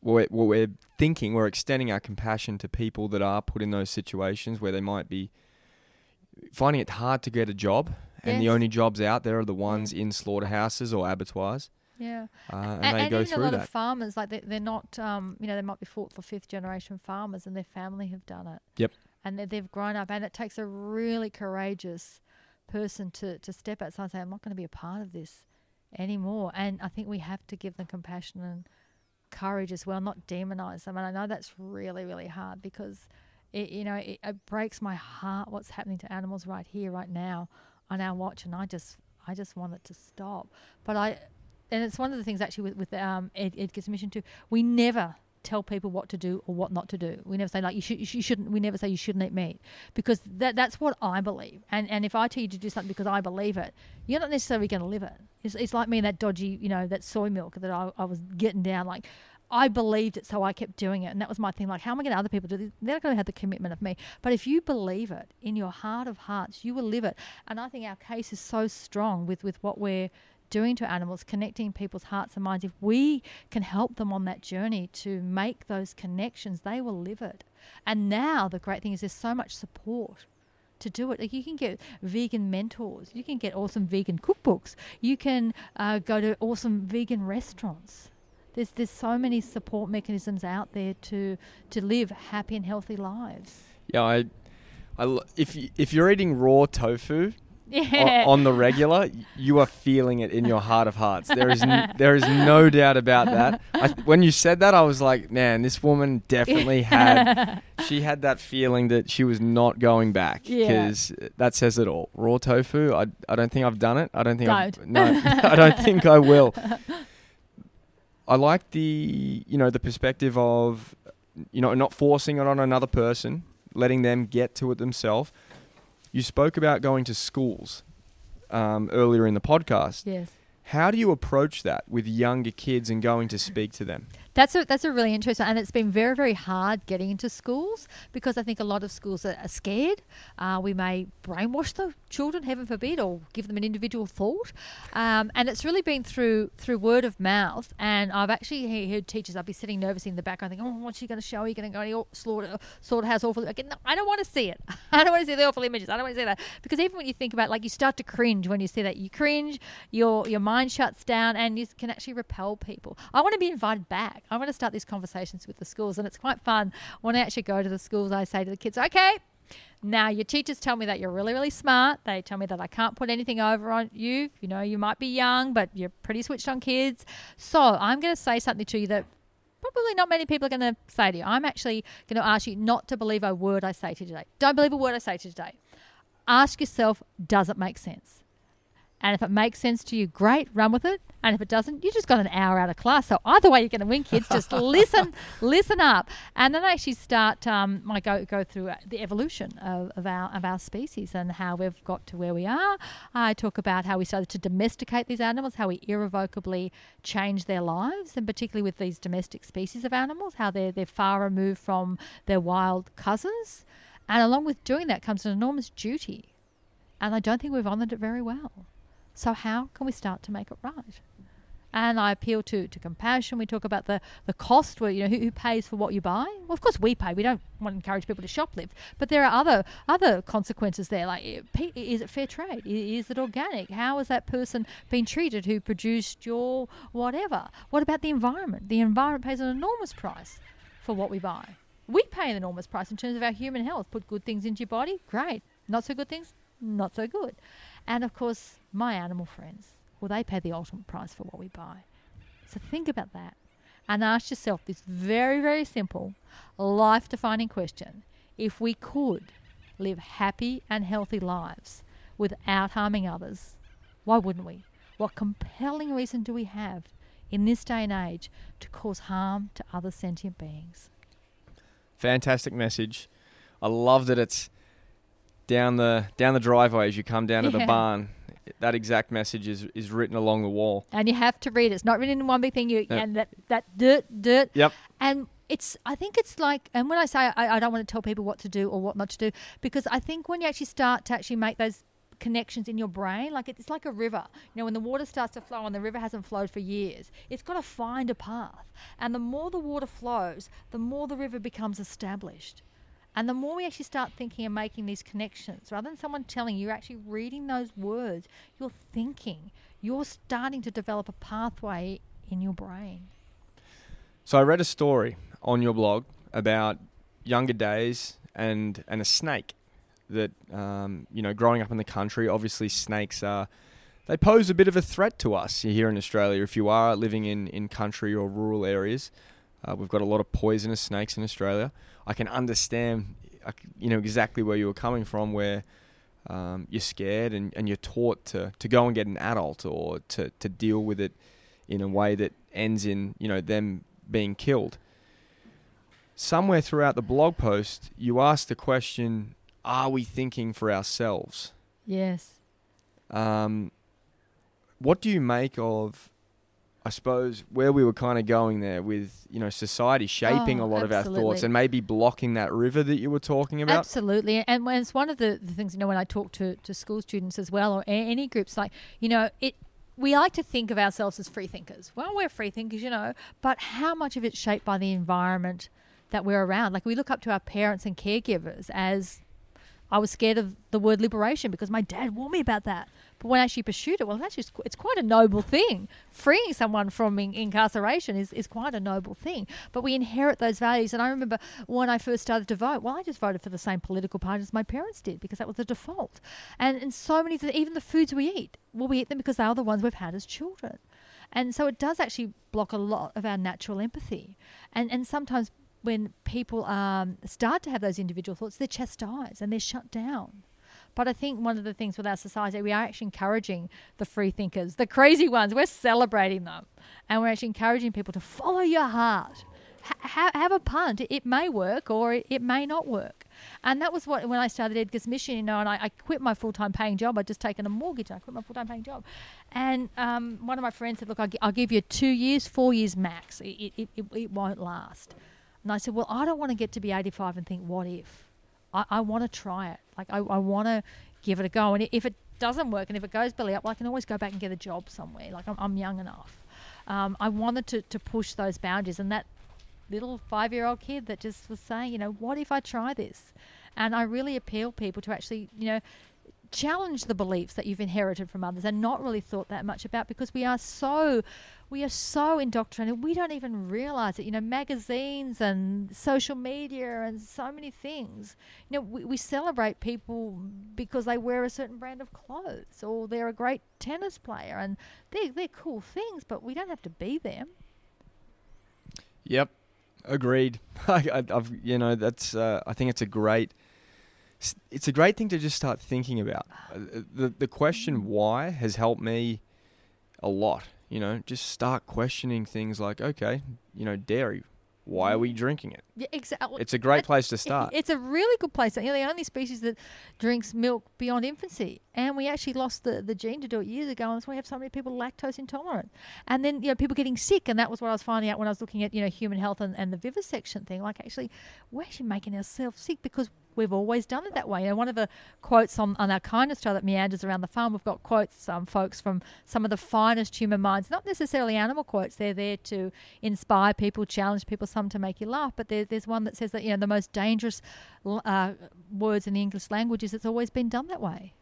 S2: We're, we're thinking. We're extending our compassion to people that are put in those situations where they might be finding it hard to get a job, and yes. the only jobs out there are the ones yeah. in slaughterhouses or abattoirs.
S1: Yeah,
S2: uh, and, and, and
S1: even a lot
S2: that.
S1: of farmers, like they, they're not, um, you know, they might be fourth or fifth generation farmers, and their family have done it.
S2: Yep.
S1: And they've grown up, and it takes a really courageous person to to step outside and say, "I'm not going to be a part of this." Anymore. And I think we have to give them compassion and courage as well, not demonize them. And I know that's really, really hard because it, you know, it, it breaks my heart what's happening to animals right here, right now on our watch. And I just, I just want it to stop. But I, and it's one of the things actually with, with um, Ed, Edgar's mission too. We never tell people what to do or what not to do. We never say like you should you shouldn't. We never say you shouldn't eat meat because that that's what I believe. And and if I tell you to do something because I believe it, you're not necessarily going to live it. It's, it's like me and that dodgy you know that soy milk that I, I was getting down like. I believed it, so I kept doing it, and that was my thing. Like, how am I going to other people do this? They're not going to have the commitment of me. But if you believe it in your heart of hearts, you will live it. And I think our case is so strong with with what we're doing to animals, connecting people's hearts and minds, if we can help them on that journey to make those connections, they will live it. And now the great thing is there's so much support to do it. Like you can get vegan mentors, you can get awesome vegan cookbooks, you can uh, go to awesome vegan restaurants. There's there's so many support mechanisms out there to to live happy and healthy lives.
S2: Yeah, I, I if you, if you're eating raw tofu,
S1: Yeah.
S2: on, the regular, you are feeling it in your heart of hearts. There is n- [laughs] there is no doubt about that. I, when you said that, I was like, man, this woman definitely had [laughs] she had that feeling that she was not going back
S1: Yeah.
S2: because uh, that says it all. Raw tofu, I, I don't think I've done it. I don't think I've, no, [laughs] I don't think I will. I like the you know the perspective of you know not forcing it on another person, letting them get to it themselves. You spoke about going to schools um, earlier in the podcast.
S1: yes.
S2: How do you approach that with younger kids and going to speak to them?
S1: That's a that's a really interesting, and it's been very very hard getting into schools because I think a lot of schools are, are scared. Uh, we may brainwash the children, heaven forbid, or give them an individual thought, um, and it's really been through through word of mouth. And I've actually heard teachers. I'd be sitting nervously in the background, thinking, "Oh, what's she going to show? Are you going to go any slaughter slaughterhouse awful?" Again, no, I don't want to see it. [laughs] I don't want to see the awful images. I don't want to see that because even when you think about, like, you start to cringe when you see that. You cringe, your your mind shuts down, and you can actually repel people. I want to be invited back. I want to start these conversations with the schools, and it's quite fun. When I actually go to the schools, I say to the kids, "Okay, now your teachers tell me that you're really, really smart. They tell me that I can't put anything over on you. You know, you might be young, but you're pretty switched on kids. So I'm going to say something to you that." Probably not many people are going to say to you. I'm actually going to ask you not to believe a word I say to you today. Don't believe a word I say to you today ask yourself, does it make sense? And if it makes sense to you, great, run with it. And if it doesn't, you just got an hour out of class. So either way, you're going to win, kids. Just [laughs] listen, listen up, and then I actually start. Um, I go go through uh, the evolution of, of our of our species and how we've got to where we are. I talk about how we started to domesticate these animals, how we irrevocably changed their lives, and particularly with these domestic species of animals, how they're they're far removed from their wild cousins. And along with doing that comes an enormous duty. And I don't think we've honoured it very well. So, how can we start to make it right? And I appeal to, to compassion. We talk about the, the cost, where, you know, who, who pays for what you buy. Well, of course, we pay. We don't want to encourage people to shoplift. But there are other other consequences there. Like, is it fair trade? Is it organic? How has that person been treated who produced your whatever? What about the environment? The environment pays an enormous price for what we buy. We pay an enormous price in terms of our human health. Put good things into your body, great. Not so good things, not so good. And of course, my animal friends, well, they pay the ultimate price for what we buy. So think about that and ask yourself this very, very simple, life defining question. If we could live happy and healthy lives without harming others, why wouldn't we? What compelling reason do we have in this day and age to cause harm to other sentient beings?
S2: Fantastic message. I love that it's down the down the driveway as you come down to the barn. That exact message is, is written along the wall.
S1: and you have to read it. It's not written in one big thing. You
S2: No.
S1: and that that dirt dirt.
S2: Yep.
S1: And it's I think it's like and when I say I, I don't want to tell people what to do or what not to do because I think when you actually start to actually make those connections in your brain like it's like a river you know when the water starts to flow and the river hasn't flowed for years it's got to find a path and the more the water flows the more the river becomes established and the more we actually start thinking and making these connections, rather than someone telling you, you're actually reading those words, you're thinking, you're starting to develop a pathway in your brain.
S2: So I read a story on your blog about younger days and and a snake that um, you know growing up in the country. Obviously, snakes are they pose a bit of a threat to us here in Australia. If you are living in, in country or rural areas, uh, we've got a lot of poisonous snakes in Australia. I can understand, you know, exactly where you were coming from, where um, you're scared and, and you're taught to, to go and get an adult or to, to deal with it in a way that ends in, you know, them being killed. Somewhere throughout the blog post, you asked the question, are we thinking for ourselves?
S1: Yes.
S2: Um, what do you make of I suppose where we were kind of going there with you know society shaping
S1: Oh,
S2: a lot of our thoughts and maybe blocking that river that you were talking about.
S1: Absolutely, and when it's one of the, the things you know when I talk to, to school students as well or any groups like you know it. We like to think of ourselves as free thinkers. Well, we're free thinkers, you know, but how much of it's shaped by the environment that we're around? Like we look up to our parents and caregivers as I was scared of the word liberation because my dad warned me about that. But when actually pursued it, well, that's just it's quite a noble thing. Freeing someone from in- incarceration is, is quite a noble thing. But we inherit those values. And I remember when I first started to vote, well, I just voted for the same political party as my parents did because that was the default. And and so many, even the foods we eat, well, we eat them because they are the ones we've had as children. And so it does actually block a lot of our natural empathy. And and sometimes when people um, start to have those individual thoughts, they're chastised and they're shut down. But I think one of the things with our society, we are actually encouraging the free thinkers, the crazy ones. We're celebrating them, and we're actually encouraging people to follow your heart. Ha- have a punt. It may work or it, it may not work. And that was what when I started Edgar's Mission, you know, and I, I quit my full time paying job. I'd just taken a mortgage. I quit my full time paying job, and um, one of my friends said, "Look, I'll, gi- I'll give you two years, four years max. It, it, it, it won't last." And I said, "Well, I don't want to get to be 85 and think, what if? I, I want to try it. Like I, I want to give it a go. And if it doesn't work, and if it goes belly up, well, I can always go back and get a job somewhere. Like I'm, I'm young enough. Um, I wanted to, to push those boundaries, and that little five year old kid that just was saying, you know, what if I try this? And I really appeal people to actually, you know, challenge the beliefs that you've inherited from others and not really thought that much about because we are so we are so indoctrinated. We don't even realize it. You know magazines and social media and so many things. You know we, we celebrate people because they wear a certain brand of clothes or they're a great tennis player and they're, they're cool things but we don't have to be them.
S2: Yep, agreed. [laughs] I, I've you know that's uh, I think it's a great it's a great thing to just start thinking about. Uh, The the question why has helped me a lot. You know, just start questioning things like okay, you know, dairy. Why are we drinking it?
S1: yeah, exactly
S2: It's a great
S1: That-
S2: place to start.
S1: It's a really good place. You know, the only species that drinks milk beyond infancy, and we actually lost the, the gene to do it years ago, and that's why we have so many people lactose intolerant. And then you know people getting sick, and that was what I was finding out when I was looking at you know human health and, and the vivisection thing. Like actually, we're actually making ourselves sick because we've always done it that way. Know, one of the quotes on, on our kindness trail that meanders around the farm, we've got quotes, um, folks, from some of the finest human minds. Not necessarily animal quotes. They're there to inspire people, challenge people, some to make you laugh. But there, there's one that says that you know the most dangerous uh, words in the English language is it's always been done that way.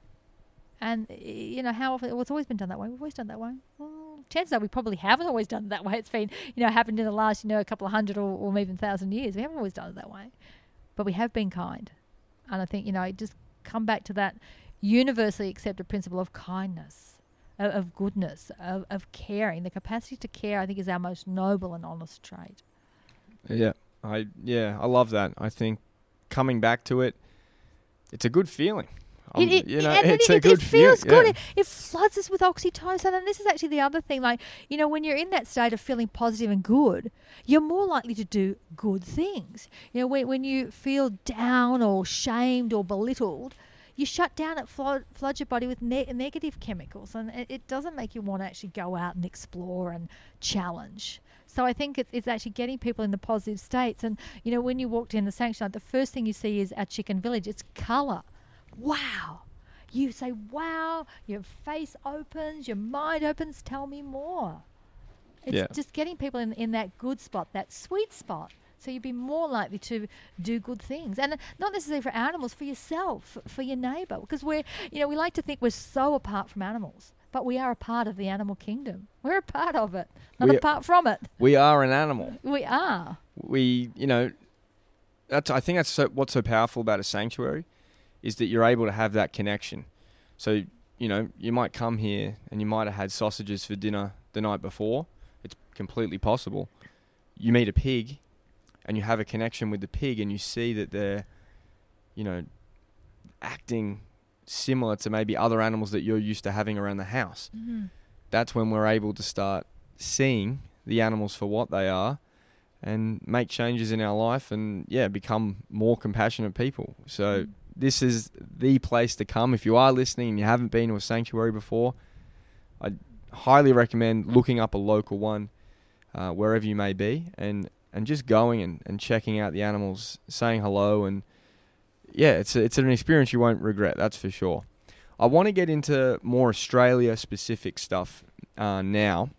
S1: And you know how often well, it's always been done that way. We've always done that way. Well, chances are we probably haven't always done it that way. It's been you know happened in the last you know a couple of hundred or, or even thousand years. We haven't always done it that way, but we have been kind. And I think you know just come back to that universally accepted principle of kindness, of, of goodness, of, of caring. The capacity to care, I think, is our most noble and honest trait.
S2: Yeah, I yeah, I love that. I think coming back to it, it's a good feeling. Um,
S1: It, it,
S2: you know,
S1: and
S2: it's
S1: it,
S2: a
S1: it,
S2: good
S1: it feels
S2: feel-
S1: good.
S2: yeah.
S1: It, it floods us with oxytocin. And this is actually the other thing. Like, you know, when you're in that state of feeling positive and good, you're more likely to do good things. You know, when, when you feel down or shamed or belittled, you shut down, it flood, floods your body with ne- negative chemicals. And it, it doesn't make you want to actually go out and explore and challenge. So I think it's, it's actually getting people in the positive states. And, you know, when you walked in the sanctuary, the first thing you see is our chicken village. It's colour. Wow. You say, wow, your face opens, your mind opens, tell me more. It's
S2: Yeah.
S1: just getting people in, in that good spot, that sweet spot. So you'd be more likely to do good things. And uh, not necessarily for animals, for yourself, for your neighbour. Because we're, you know, we like to think we're so apart from animals, but we are a part of the animal kingdom. We're a part of it, not
S2: We-
S1: apart from it.
S2: We are an animal. [laughs]
S1: We are.
S2: we you know that's I think that's so, what's so powerful about a sanctuary is that you're able to have that connection. So you know, you might come here and you might have had sausages for dinner the night before. It's completely possible. You meet a pig and you have a connection with the pig and you see that they're, you know, acting similar to maybe other animals that you're used to having around the house.
S1: Mm-hmm.
S2: That's when we're able to start seeing the animals for what they are and make changes in our life and yeah, become more compassionate people. So
S1: Mm.
S2: This is the place to come if you are listening and you haven't been to a sanctuary before. I highly recommend looking up a local one uh, wherever you may be and and just going and, and checking out the animals, saying hello and yeah, it's a, it's an experience you won't regret. That's for sure. I want to get into more Australia specific stuff uh, now.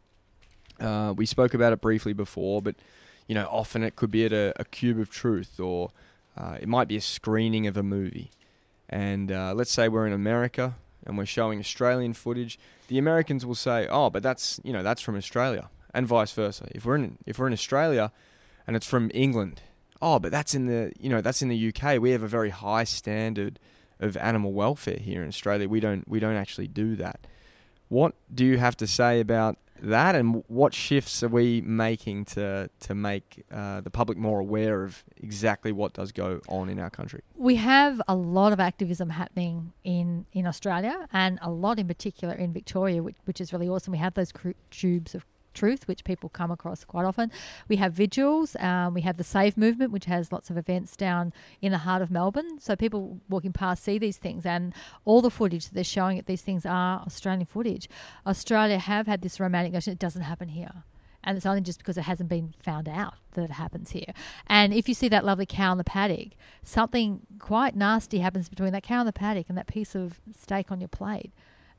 S2: Uh, we spoke about it briefly before, but you know, often it could be at a, a cube of truth, or uh, it might be a screening of a movie. And uh, let's say we're in America and we're showing Australian footage. The Americans will say, "Oh, but that's you know that's from Australia," and vice versa. If we're in if we're in Australia and it's from England, oh, but that's in the you know that's in the UK. We have a very high standard of animal welfare here in Australia. We don't we don't actually do that. What do you have to say about that, and what shifts are we making to to make uh, the public more aware of exactly what does go on in our country?
S1: We have a lot of activism happening in, in Australia and a lot in particular in Victoria, which, which is really awesome. We have those cubes of truth, which people come across quite often. We have vigils. Um, we have the Save movement, which has lots of events down in the heart of Melbourne. So people walking past see these things, and all the footage that they're showing that these things are Australian footage. Australia have had this romantic notion it doesn't happen here. And it's only just because it hasn't been found out that it happens here. And if you see that lovely cow in the paddock, something quite nasty happens between that cow in the paddock and that piece of steak on your plate.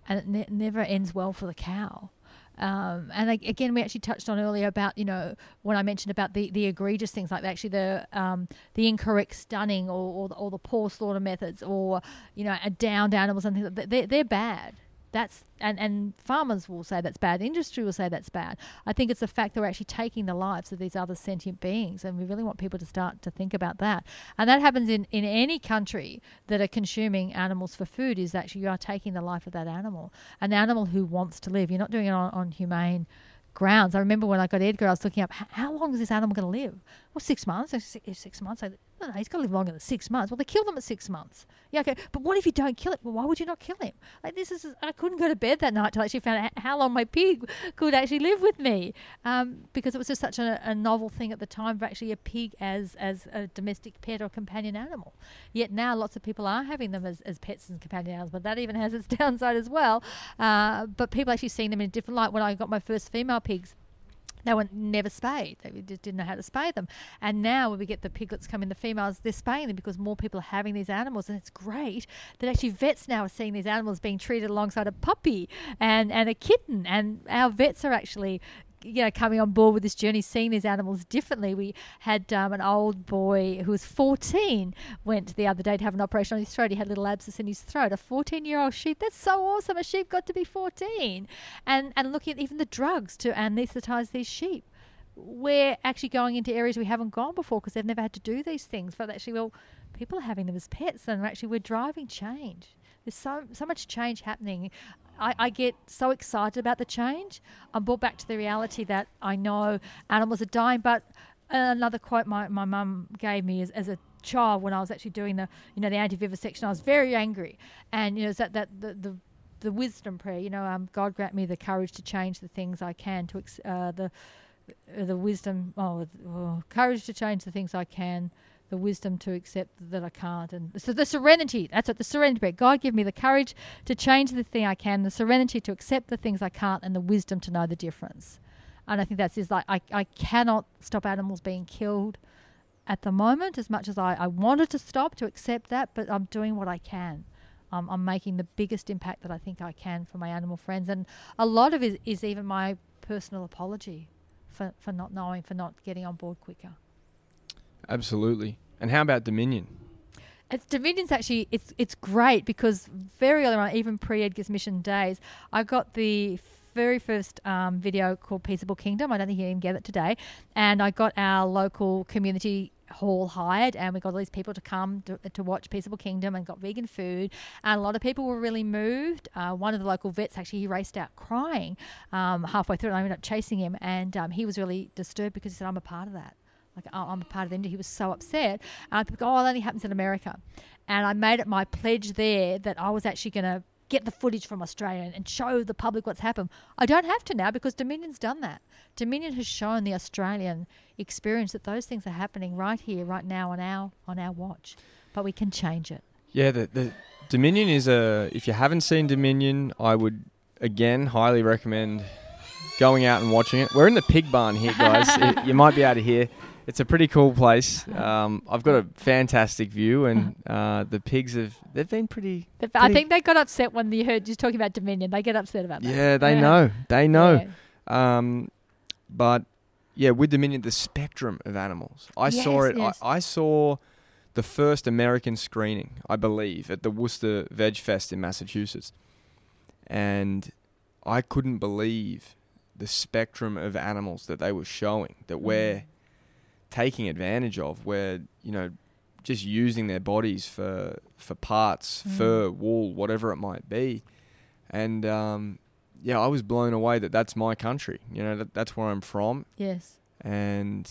S1: And it ne- never ends well for the cow. Um, and again, we actually touched on earlier about you know when I mentioned about the, the egregious things like actually the um, the incorrect stunning or, or, the, or the poor slaughter methods or you know a downed like that. They're, they're bad. That's and, and farmers will say that's bad. Industry will say that's bad. I think it's the fact that we're actually taking the lives of these other sentient beings, and we really want people to start to think about that. And that happens in, in any country that are consuming animals for food. Is actually you are taking the life of that animal, an animal who wants to live. You're not doing it on, on humane grounds. I remember when I got Edgar, I was looking up how long is this animal going to live? Well, six months. Six, six months. No, no, he's got to live longer than six months. Well, they kill them at six months. Yeah, okay. But what if you don't kill it? Well, why would you not kill him? Like this is, I couldn't go to bed that night till I actually found out how long my pig could actually live with me, um, because it was just such a, a novel thing at the time for actually a pig as as a domestic pet or companion animal. Yet now lots of people are having them as, as pets and companion animals, but that even has its [laughs] downside as well. Uh, but people actually seeing them in a different light. When I got my first female pigs they were never spayed. They just didn't know how to spay them. And now when we get the piglets coming, the females, they're spaying them because more people are having these animals. And it's great that actually vets now are seeing these animals being treated alongside a puppy and, and a kitten. And our vets are actually you know, coming on board with this journey, seeing these animals differently. We had um, an old boy who was 14 went the other day to have an operation on his throat. He had a little abscess in his throat. A 14 year old sheep. That's so awesome. A sheep got to be 14. And, and looking at even the drugs to anesthetize these sheep. We're actually going into areas we haven't gone before because they've never had to do these things. But actually, well, people are having them as pets, and actually, we're driving change. There's so so much change happening. I, I, get so excited about the change. I'm brought back to the reality that I know animals are dying. But another quote my, my mum gave me as, as a child when I was actually doing the you know the anti-vivisection, I was very angry, and you know is that that the, the the wisdom prayer. You know, um, God grant me the courage to change the things I can to ex- uh, the the wisdom. Oh, oh, courage to change the things I can the wisdom to accept that I can't. And so the serenity, that's it, the serenity. God give me the courage to change the thing I can, the serenity to accept the things I can't, and the wisdom to know the difference. And I think that's is like I, I cannot stop animals being killed at the moment as much as I, I wanted to stop to accept that, but I'm doing what I can. Um, I'm making the biggest impact that I think I can for my animal friends. And a lot of it is even my personal apology for, for not knowing, for not getting on board quicker.
S2: Absolutely. And how about Dominion?
S1: It's Dominion's actually it's it's great because very early on, even pre Edgar's Mission days, I got the very first um, video called Peaceable Kingdom. I don't think you can get it today, and I got our local community hall hired and we got all these people to come to, to watch Peaceable Kingdom and got vegan food and a lot of people were really moved. Uh, one of the local vets actually he raced out crying um, halfway through and I ended up chasing him and um, he was really disturbed because he said I'm a part of that. Like oh, I'm a part of them. He was so upset. And people go, oh, it only happens in America. And I made it my pledge there that I was actually going to get the footage from Australia and show the public what's happened. I don't have to now because Dominion's done that. Dominion has shown the Australian experience that those things are happening right here, right now on our on our watch. But we can change it.
S2: Yeah, the, the Dominion is a. If you haven't seen Dominion, I would again highly recommend going out and watching it. We're in the pig barn here, guys. it, [laughs] you might be able to hear. It's a pretty cool place. [laughs] Um, I've got a fantastic view, and [laughs] uh, the pigs have they've been pretty,
S1: I think they got upset when you heard you talking about Dominion. They get upset about that.
S2: Yeah, they
S1: Yeah.
S2: know. They know.
S1: Yeah.
S2: Um, but yeah, with Dominion, the spectrum of animals. I saw it.
S1: yes.
S2: I, I saw the first American screening, I believe, at the Worcester Veg Fest in Massachusetts, and I couldn't believe the spectrum of animals that they were showing that we're taking advantage of. We're you know just using their bodies for for parts,
S1: Mm.
S2: fur, wool, whatever it might be, and um, yeah, I was blown away that that's my country. You know, that, that's where I'm from,
S1: Yes.
S2: and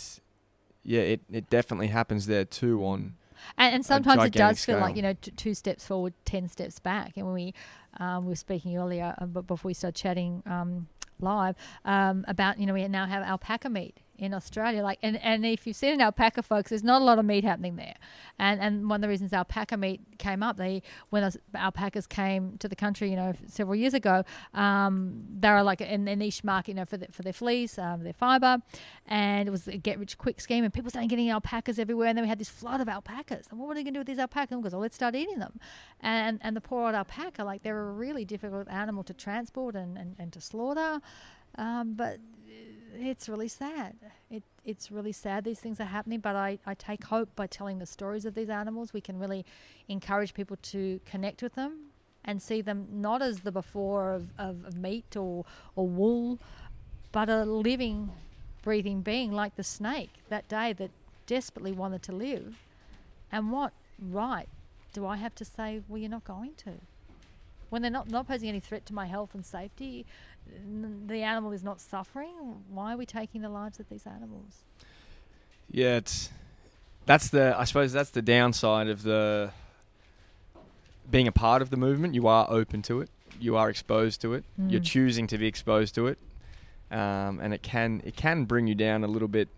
S2: yeah, it, it definitely happens there too. On
S1: And, and sometimes it does feel like you know t- two steps forward, ten steps back. And when we um, we were speaking earlier, uh, but before we started chatting um, live um, about you know we now have alpaca meat in Australia. Like and, and if you've seen an alpaca, folks, there's not a lot of meat happening there. And and one of the reasons alpaca meat came up, they when alpacas came to the country, you know, several years ago, um, they were like in a niche market, you know, for the, for their fleece, um, their fiber, and it was a get rich quick scheme. And people started getting alpacas everywhere, and then we had this flood of alpacas. And what were they going to do with these alpacas? Because oh, let's start eating them. And and the poor old alpaca, like they're a really difficult animal to transport and and, and to slaughter. Um, but it's really sad. It it's really sad these things are happening, but I, I take hope by telling the stories of these animals. We can really encourage people to connect with them and see them not as the before of, of, of meat or, or wool, but a living, breathing being like the snake that day that desperately wanted to live. And what right do I have to say, well, you're not going to? When they're not, not posing any threat to my health and safety, the animal is not suffering. Why are we taking the lives of these animals?
S2: yeah, it's that's the I suppose that's the downside of the being a part of the movement. You are open to it. You are exposed to it. You're
S1: Mm.
S2: choosing to be exposed to it, um, and it can it can bring you down a little bit.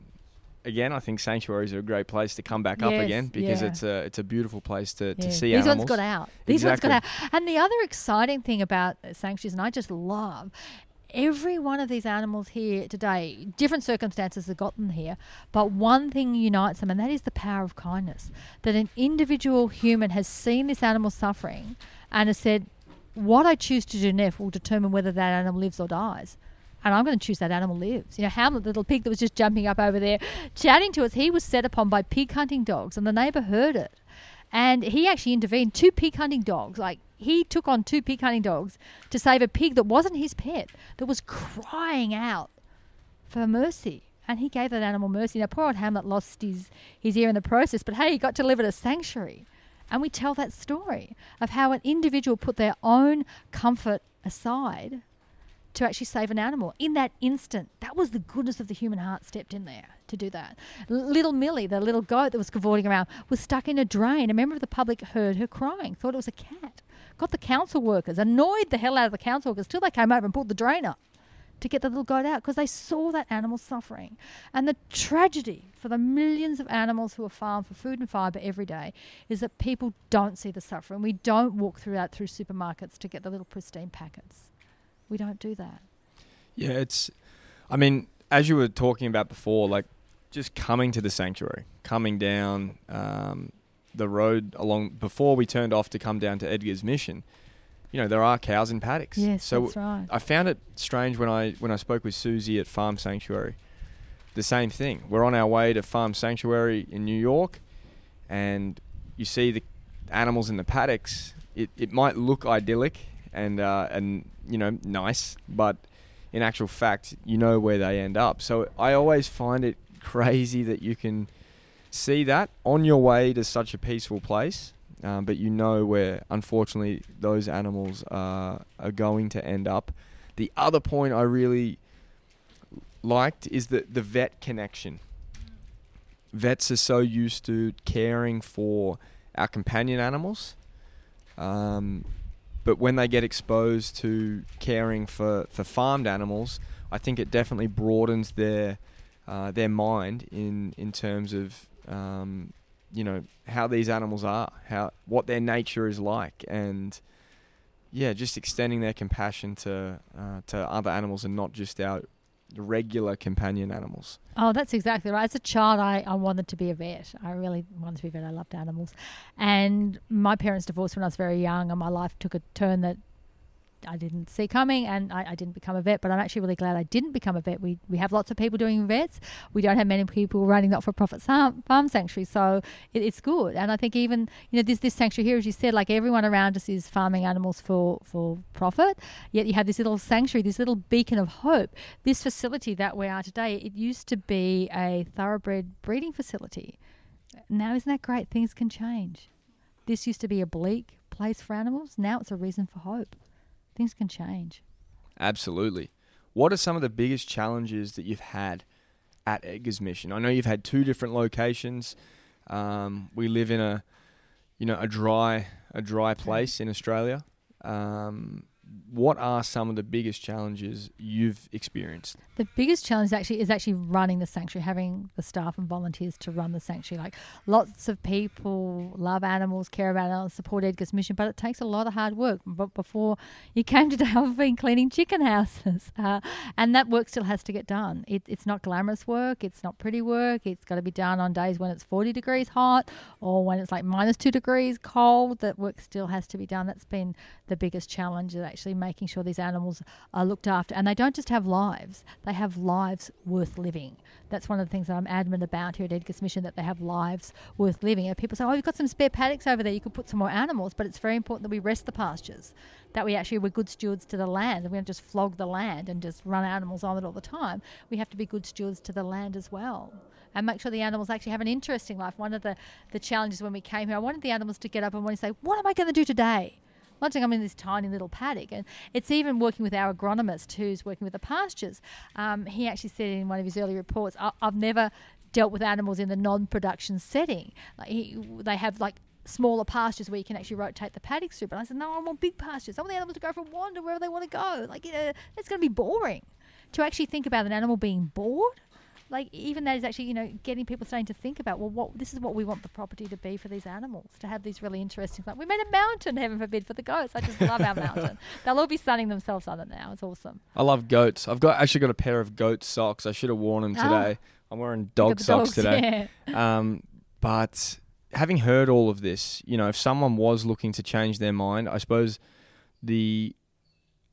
S2: Again, I think sanctuaries are a great place to come back up again because
S1: yeah.
S2: it's a it's a beautiful place to, to
S1: Yeah.
S2: see
S1: These
S2: animals.
S1: ones got out. These ones got out. And the other exciting thing about sanctuaries, and I just love every one of these animals here today, different circumstances have gotten here, but one thing unites them, and that is the power of kindness. That an individual human has seen this animal suffering and has said, What I choose to do next will determine whether that animal lives or dies. And I'm going to choose that animal lives. You know, Hamlet, the little pig that was just jumping up over there, chatting to us, he was set upon by pig hunting dogs, and the neighbour heard it. And he actually intervened. Two pig hunting dogs, like he took on two pig hunting dogs to save a pig that wasn't his pet, that was crying out for mercy. And he gave that animal mercy. Now, poor old Hamlet lost his, his ear in the process, but hey, he got to live at a sanctuary. And we tell that story of how an individual put their own comfort aside to actually save an animal. In that instant, that was the goodness of the human heart stepped in there to do that. L- little Millie, the little goat that was cavorting around, was stuck in a drain. A member of the public heard her crying, thought it was a cat. Got the council workers, annoyed the hell out of the council workers till they came over and pulled the drain up to get the little goat out because they saw that animal suffering. And the tragedy for the millions of animals who are farmed for food and fibre every day is that people don't see the suffering. We don't walk through that through supermarkets to get the little pristine packets. We don't do that.
S2: Yeah, it's. I mean, as you were talking about before, like just coming to the sanctuary, coming down um, the road along before we turned off to come down to Edgar's Mission. You know, there are cows in paddocks.
S1: Yes,
S2: so
S1: that's right.
S2: I found it strange when I when I spoke with Susie at Farm Sanctuary. The same thing. We're on our way to Farm Sanctuary in New York, and you see the animals in the paddocks. It it might look idyllic and uh, and you know nice, but in actual fact, you know where they end up. So I always find it [laughs] crazy that you can see that on your way to such a peaceful place, um, but you know where unfortunately those animals are, are going to end up. The other point I really liked is the, the vet connection. Vets are so used to caring for our companion animals. Um, but when they get exposed to caring for, for farmed animals, I think it definitely broadens their uh, their mind in in terms of um, you know how these animals are, how what their nature is like, and yeah, just extending their compassion to uh, to other animals and not just our regular companion animals.
S1: Oh, that's exactly right. As a child, I, I wanted to be a vet. I really wanted to be a vet. I loved animals. And my parents divorced when I was very young, and my life took a turn that I didn't see coming, and I, I, didn't become a vet. But I'm actually really glad I didn't become a vet. We we have lots of people doing vets. We don't have many people running not-for-profit farm, farm sanctuary, so it, it's good. And I think even you know this this sanctuary here, as you said, like everyone around us is farming animals for for profit. Yet you have this little sanctuary, this little beacon of hope. This facility that we are today, it used to be a thoroughbred breeding facility. Now isn't that great? Things can change. This used to be a bleak place for animals. Now it's a reason for hope things can change.
S2: Absolutely. What are some of the biggest challenges that you've had at Edgar's Mission? I know you've had two different locations. Um, we live in a, you know, a dry, a dry place in Australia. Um, what are some of the biggest challenges you've experienced?
S1: The biggest challenge actually is actually running the sanctuary, having the staff and volunteers to run the sanctuary. Like lots of people love animals, care about animals, support Edgar's mission, but it takes a lot of hard work. But before you came today, I've been cleaning chicken houses, [laughs] uh, and that work still has to get done. It, it's not glamorous work, it's not pretty work. It's got to be done on days when it's 40 degrees hot or when it's like minus two degrees cold. That work still has to be done. That's been the biggest challenge. That actually making sure these animals are looked after. And they don't just have lives, they have lives worth living. That's one of the things that I'm adamant about here at Edgar's Mission that they have lives worth living. And people say, oh, you've got some spare paddocks over there, you could put some more animals, but it's very important that we rest the pastures, that we actually we're good stewards to the land, and we don't just flog the land and just run animals on it all the time. We have to be good stewards to the land as well and make sure the animals actually have an interesting life. One of the, the challenges when we came here, I wanted the animals to get up and want to say, What am I going to do today? Launching, I'm in this tiny little paddock, and it's even working with our agronomist who's working with the pastures. Um, he actually said in one of his early reports, I- have never dealt with animals in the non-production setting. Like he, they have like smaller pastures where you can actually rotate the paddocks through. But I said, no, I want big pastures. I want the animals to go for a wander wherever they want to go. Like, you know, it's going to be boring. To actually think about an animal being bored like even that is actually you know getting people starting to think about well what this is what we want the property to be for these animals to have these really interesting like we made a mountain heaven forbid for the goats. I just love our [laughs] mountain. They'll all be sunning themselves on it now. It's awesome.
S2: I love goats. I've got actually got a pair of goat socks. I should have worn them ah. today. Oh. i'm wearing dog socks dogs, today. yeah. [laughs] um, but having heard all of this you know if someone was looking to change their mind i suppose the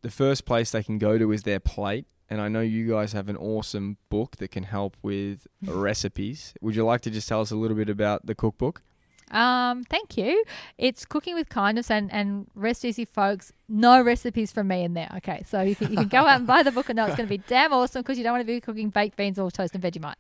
S2: the first place they can go to is their plate and I know you guys have an awesome book that can help with [laughs] recipes. Would you like to just tell us a little bit about the cookbook?
S1: Um, thank you. It's cooking with kindness and, and rest easy, folks no recipes from me in there. Okay, so you can, you can go out and buy the book and know it's going to be [laughs] damn awesome because you don't want to be cooking baked beans or toast and Vegemite.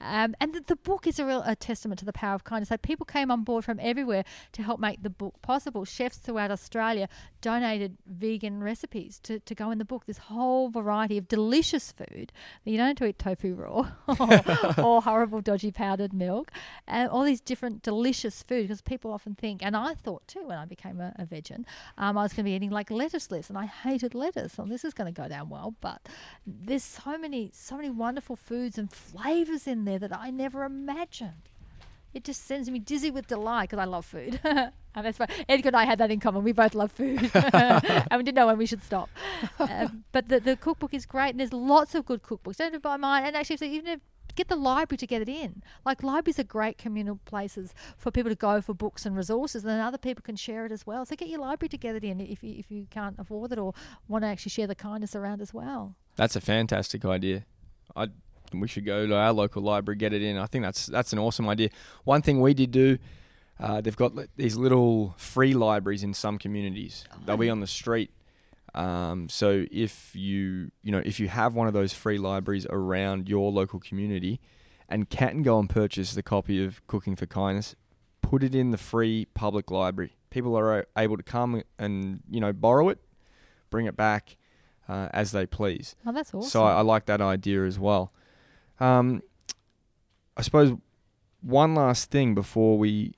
S1: Um, and the, the, book is a real a testament to the power of kindness. Like people came on board from everywhere to help make the book possible. Chefs throughout Australia donated vegan recipes to, to go in the book. This whole variety of delicious food. that You don't have to eat tofu raw [laughs] or, or horrible dodgy powdered milk. And all these different delicious food because people often think, and I thought too when I became a, a vegan, um, I was going to be eating like like lettuce leaves, and I hated lettuce. And this is going to go down well, but there's so many, so many wonderful foods and flavors in there that I never imagined. It just sends me dizzy with delight because I love food. [laughs] and that's why Edgar and I had that in common. We both love food, [laughs] and we didn't know when we should stop. [laughs] Um, but the, the cookbook is great, and there's lots of good cookbooks. Don't buy mine, and actually, even if get the library to get it in. Like libraries are great communal places for people to go for books and resources, and then other people can share it as well. So get your library to get it in if you, if you can't afford it or want to actually share the kindness around as well.
S2: That's a fantastic idea. I we should go to our local library get it in. I think that's that's an awesome idea. One thing we did do. Uh, they've got these little free libraries in some communities. They'll be on the street um, so if you you know if you have one of those free libraries around your local community, and can go and purchase the copy of Cooking for Kindness, put it in the free public library. People are able to come and you know borrow it, bring it back uh, as they please.
S1: Oh, that's awesome.
S2: So I, I like that idea as well. Um, I suppose one last thing before we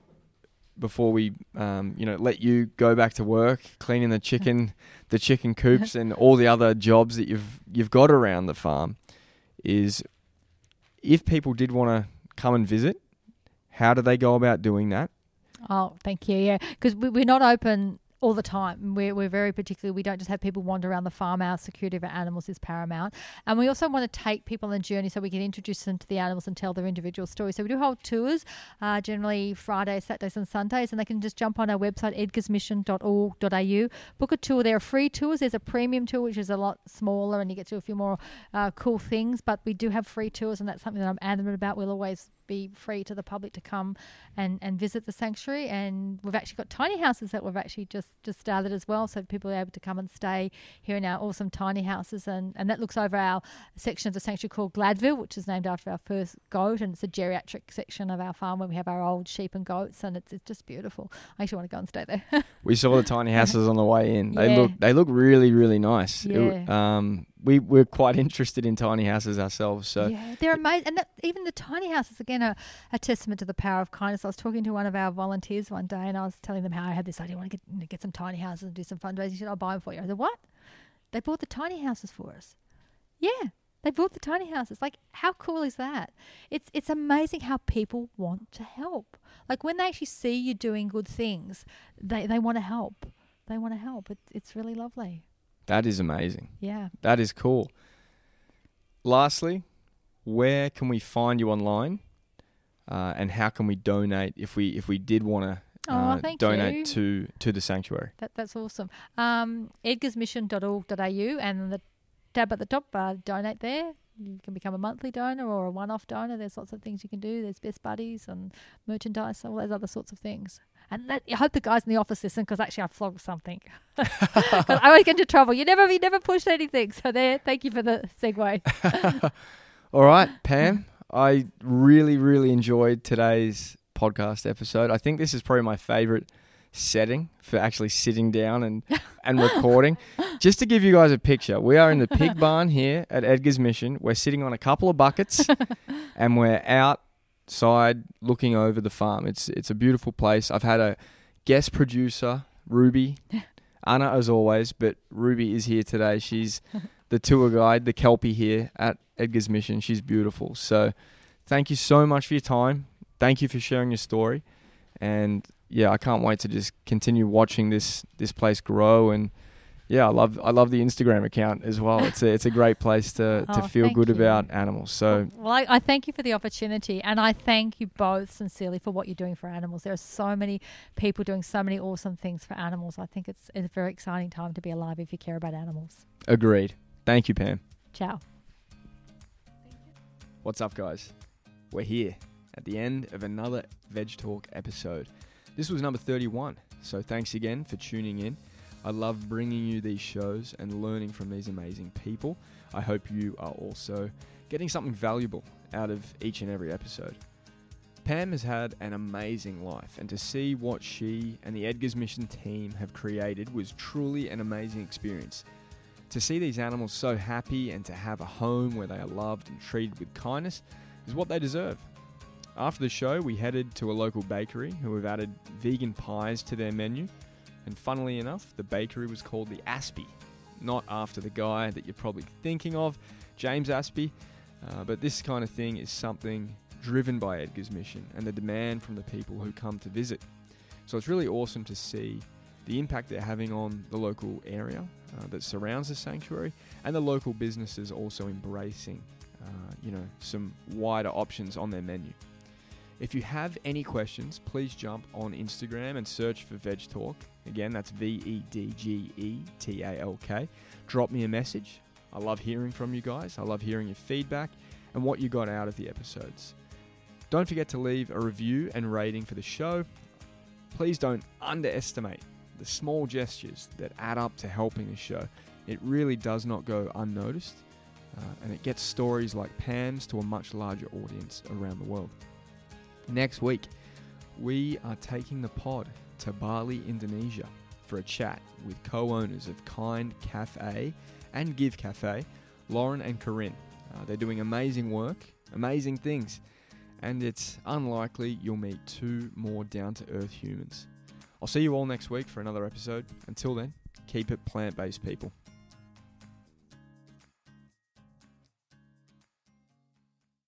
S2: before we um, you know let you go back to work cleaning the chicken [laughs] the chicken coops and all the other jobs that you've you've got around the farm is if people did want to come and visit how do they go about doing that
S1: Oh, thank you. Yeah, because we, we're not open all the time. We're, we're very particular. We don't just have people wander around the farm. Our security of our animals is paramount. And we also want to take people on a journey so we can introduce them to the animals and tell their individual stories. So we do hold tours, uh, generally Fridays, Saturdays, and Sundays. And they can just jump on our website, edgarsmission.org.au, book a tour. There are free tours. There's a premium tour, which is a lot smaller, and you get to a few more uh, cool things. But we do have free tours, and that's something that I'm adamant about. We'll always be free to the public to come and, and visit the sanctuary. And we've actually got tiny houses that we've actually just, just started as well. So people are able to come and stay here in our awesome tiny houses. And, and that looks over our section of the sanctuary called Gladville, which is named after our first goat. And it's a geriatric section of our farm where we have our old sheep and goats. And it's, it's just beautiful. I actually want to go and stay there. [laughs]
S2: we saw the tiny houses on the way in. They
S1: Yeah.
S2: look they look really really nice. It
S1: Yeah.
S2: um, we we're quite interested in tiny houses ourselves. So
S1: yeah, they're amazing, and that, even the tiny houses again are a testament to the power of kindness. I was talking to one of our volunteers one day, and I was telling them how I had this idea. I want to get get some tiny houses and do some fundraising. He said, "I'll buy them for you." I said, "What? They bought the tiny houses for us?" Yeah, they bought the tiny houses. Like, how cool is that? It's it's amazing how people want to help. Like when they actually see you doing good things, they they want to help. They want to help. It's it's really lovely.
S2: That is amazing.
S1: Yeah.
S2: That is cool. Lastly, where can we find you online, uh, and how can we donate if we if we did want to
S1: Oh,
S2: uh,
S1: thank
S2: donate
S1: you.
S2: to to the sanctuary?
S1: That, that's awesome. Um, edgarsmission.org.au and the tab at the top, uh, donate there. You can become a monthly donor or a one off donor. There's lots of things you can do. There's best buddies and merchandise, all those other sorts of things. And that, I hope the guys in the office listen because actually I flogged something. [laughs] I always get into trouble. You never, you never pushed anything. So there, thank you for the segue. [laughs] [laughs]
S2: All right, Pam. I really, really enjoyed today's podcast episode. I think this is probably my favorite setting for actually sitting down and, and recording. Just to give you guys a picture, we are in the pig barn here at Edgar's Mission. We're sitting on a couple of buckets and we're outside looking over the farm. It's it's a beautiful place. I've had a guest producer, Ruby, [laughs] Anna as always, but Ruby is here today. She's the tour guide, the Kelpie here at Edgar's Mission. She's beautiful. So thank you so much for your time. Thank you for sharing your story. And yeah, I can't wait to just continue watching this this place grow and yeah, I love I love the Instagram account as well. It's a it's a great place to, [laughs] to
S1: Oh,
S2: feel good
S1: you.
S2: about animals. So
S1: Well, I, I thank you for the opportunity, and I thank you both sincerely for what you're doing for animals. There are so many people doing so many awesome things for animals. I think it's, it's a very exciting time to be alive if you care about animals.
S2: agreed. Thank you, Pam.
S1: Ciao.
S2: What's up, guys? We're here at the end of another VedgeTalk episode. This was number 31, so thanks again for tuning in. I love bringing you these shows and learning from these amazing people. I hope you are also getting something valuable out of each and every episode. Pam has had an amazing life, and to see what she and the Edgar's Mission team have created was truly an amazing experience. To see these animals so happy and to have a home where they are loved and treated with kindness is what they deserve. After the show, we headed to a local bakery who have added vegan pies to their menu. And funnily enough, the bakery was called the Aspie, not after the guy that you're probably thinking of, James Aspey. Uh, but this kind of thing is something driven by Edgar's mission and the demand from the people who come to visit. So it's really awesome to see the impact they're having on the local area uh, that surrounds the sanctuary and the local businesses also embracing, uh, you know, some wider options on their menu. If you have any questions, please jump on Instagram and search for VedgeTalk. Again, that's V E D G E T A L K. Drop me a message. I love hearing from you guys. I love hearing your feedback and what you got out of the episodes. Don't forget to leave a review and rating for the show. Please don't underestimate the small gestures that add up to helping the show. It really does not go unnoticed. uh, and it gets stories like Pam's to a much larger audience around the world. Next week, we are taking the pod to Bali, Indonesia for a chat with co owners of Kind Cafe and Give Cafe, Lauren and Corinne. Uh, they're doing amazing work, amazing things, and it's unlikely you'll meet two more down to earth humans. I'll see you all next week for another episode. Until then, keep it plant based, people.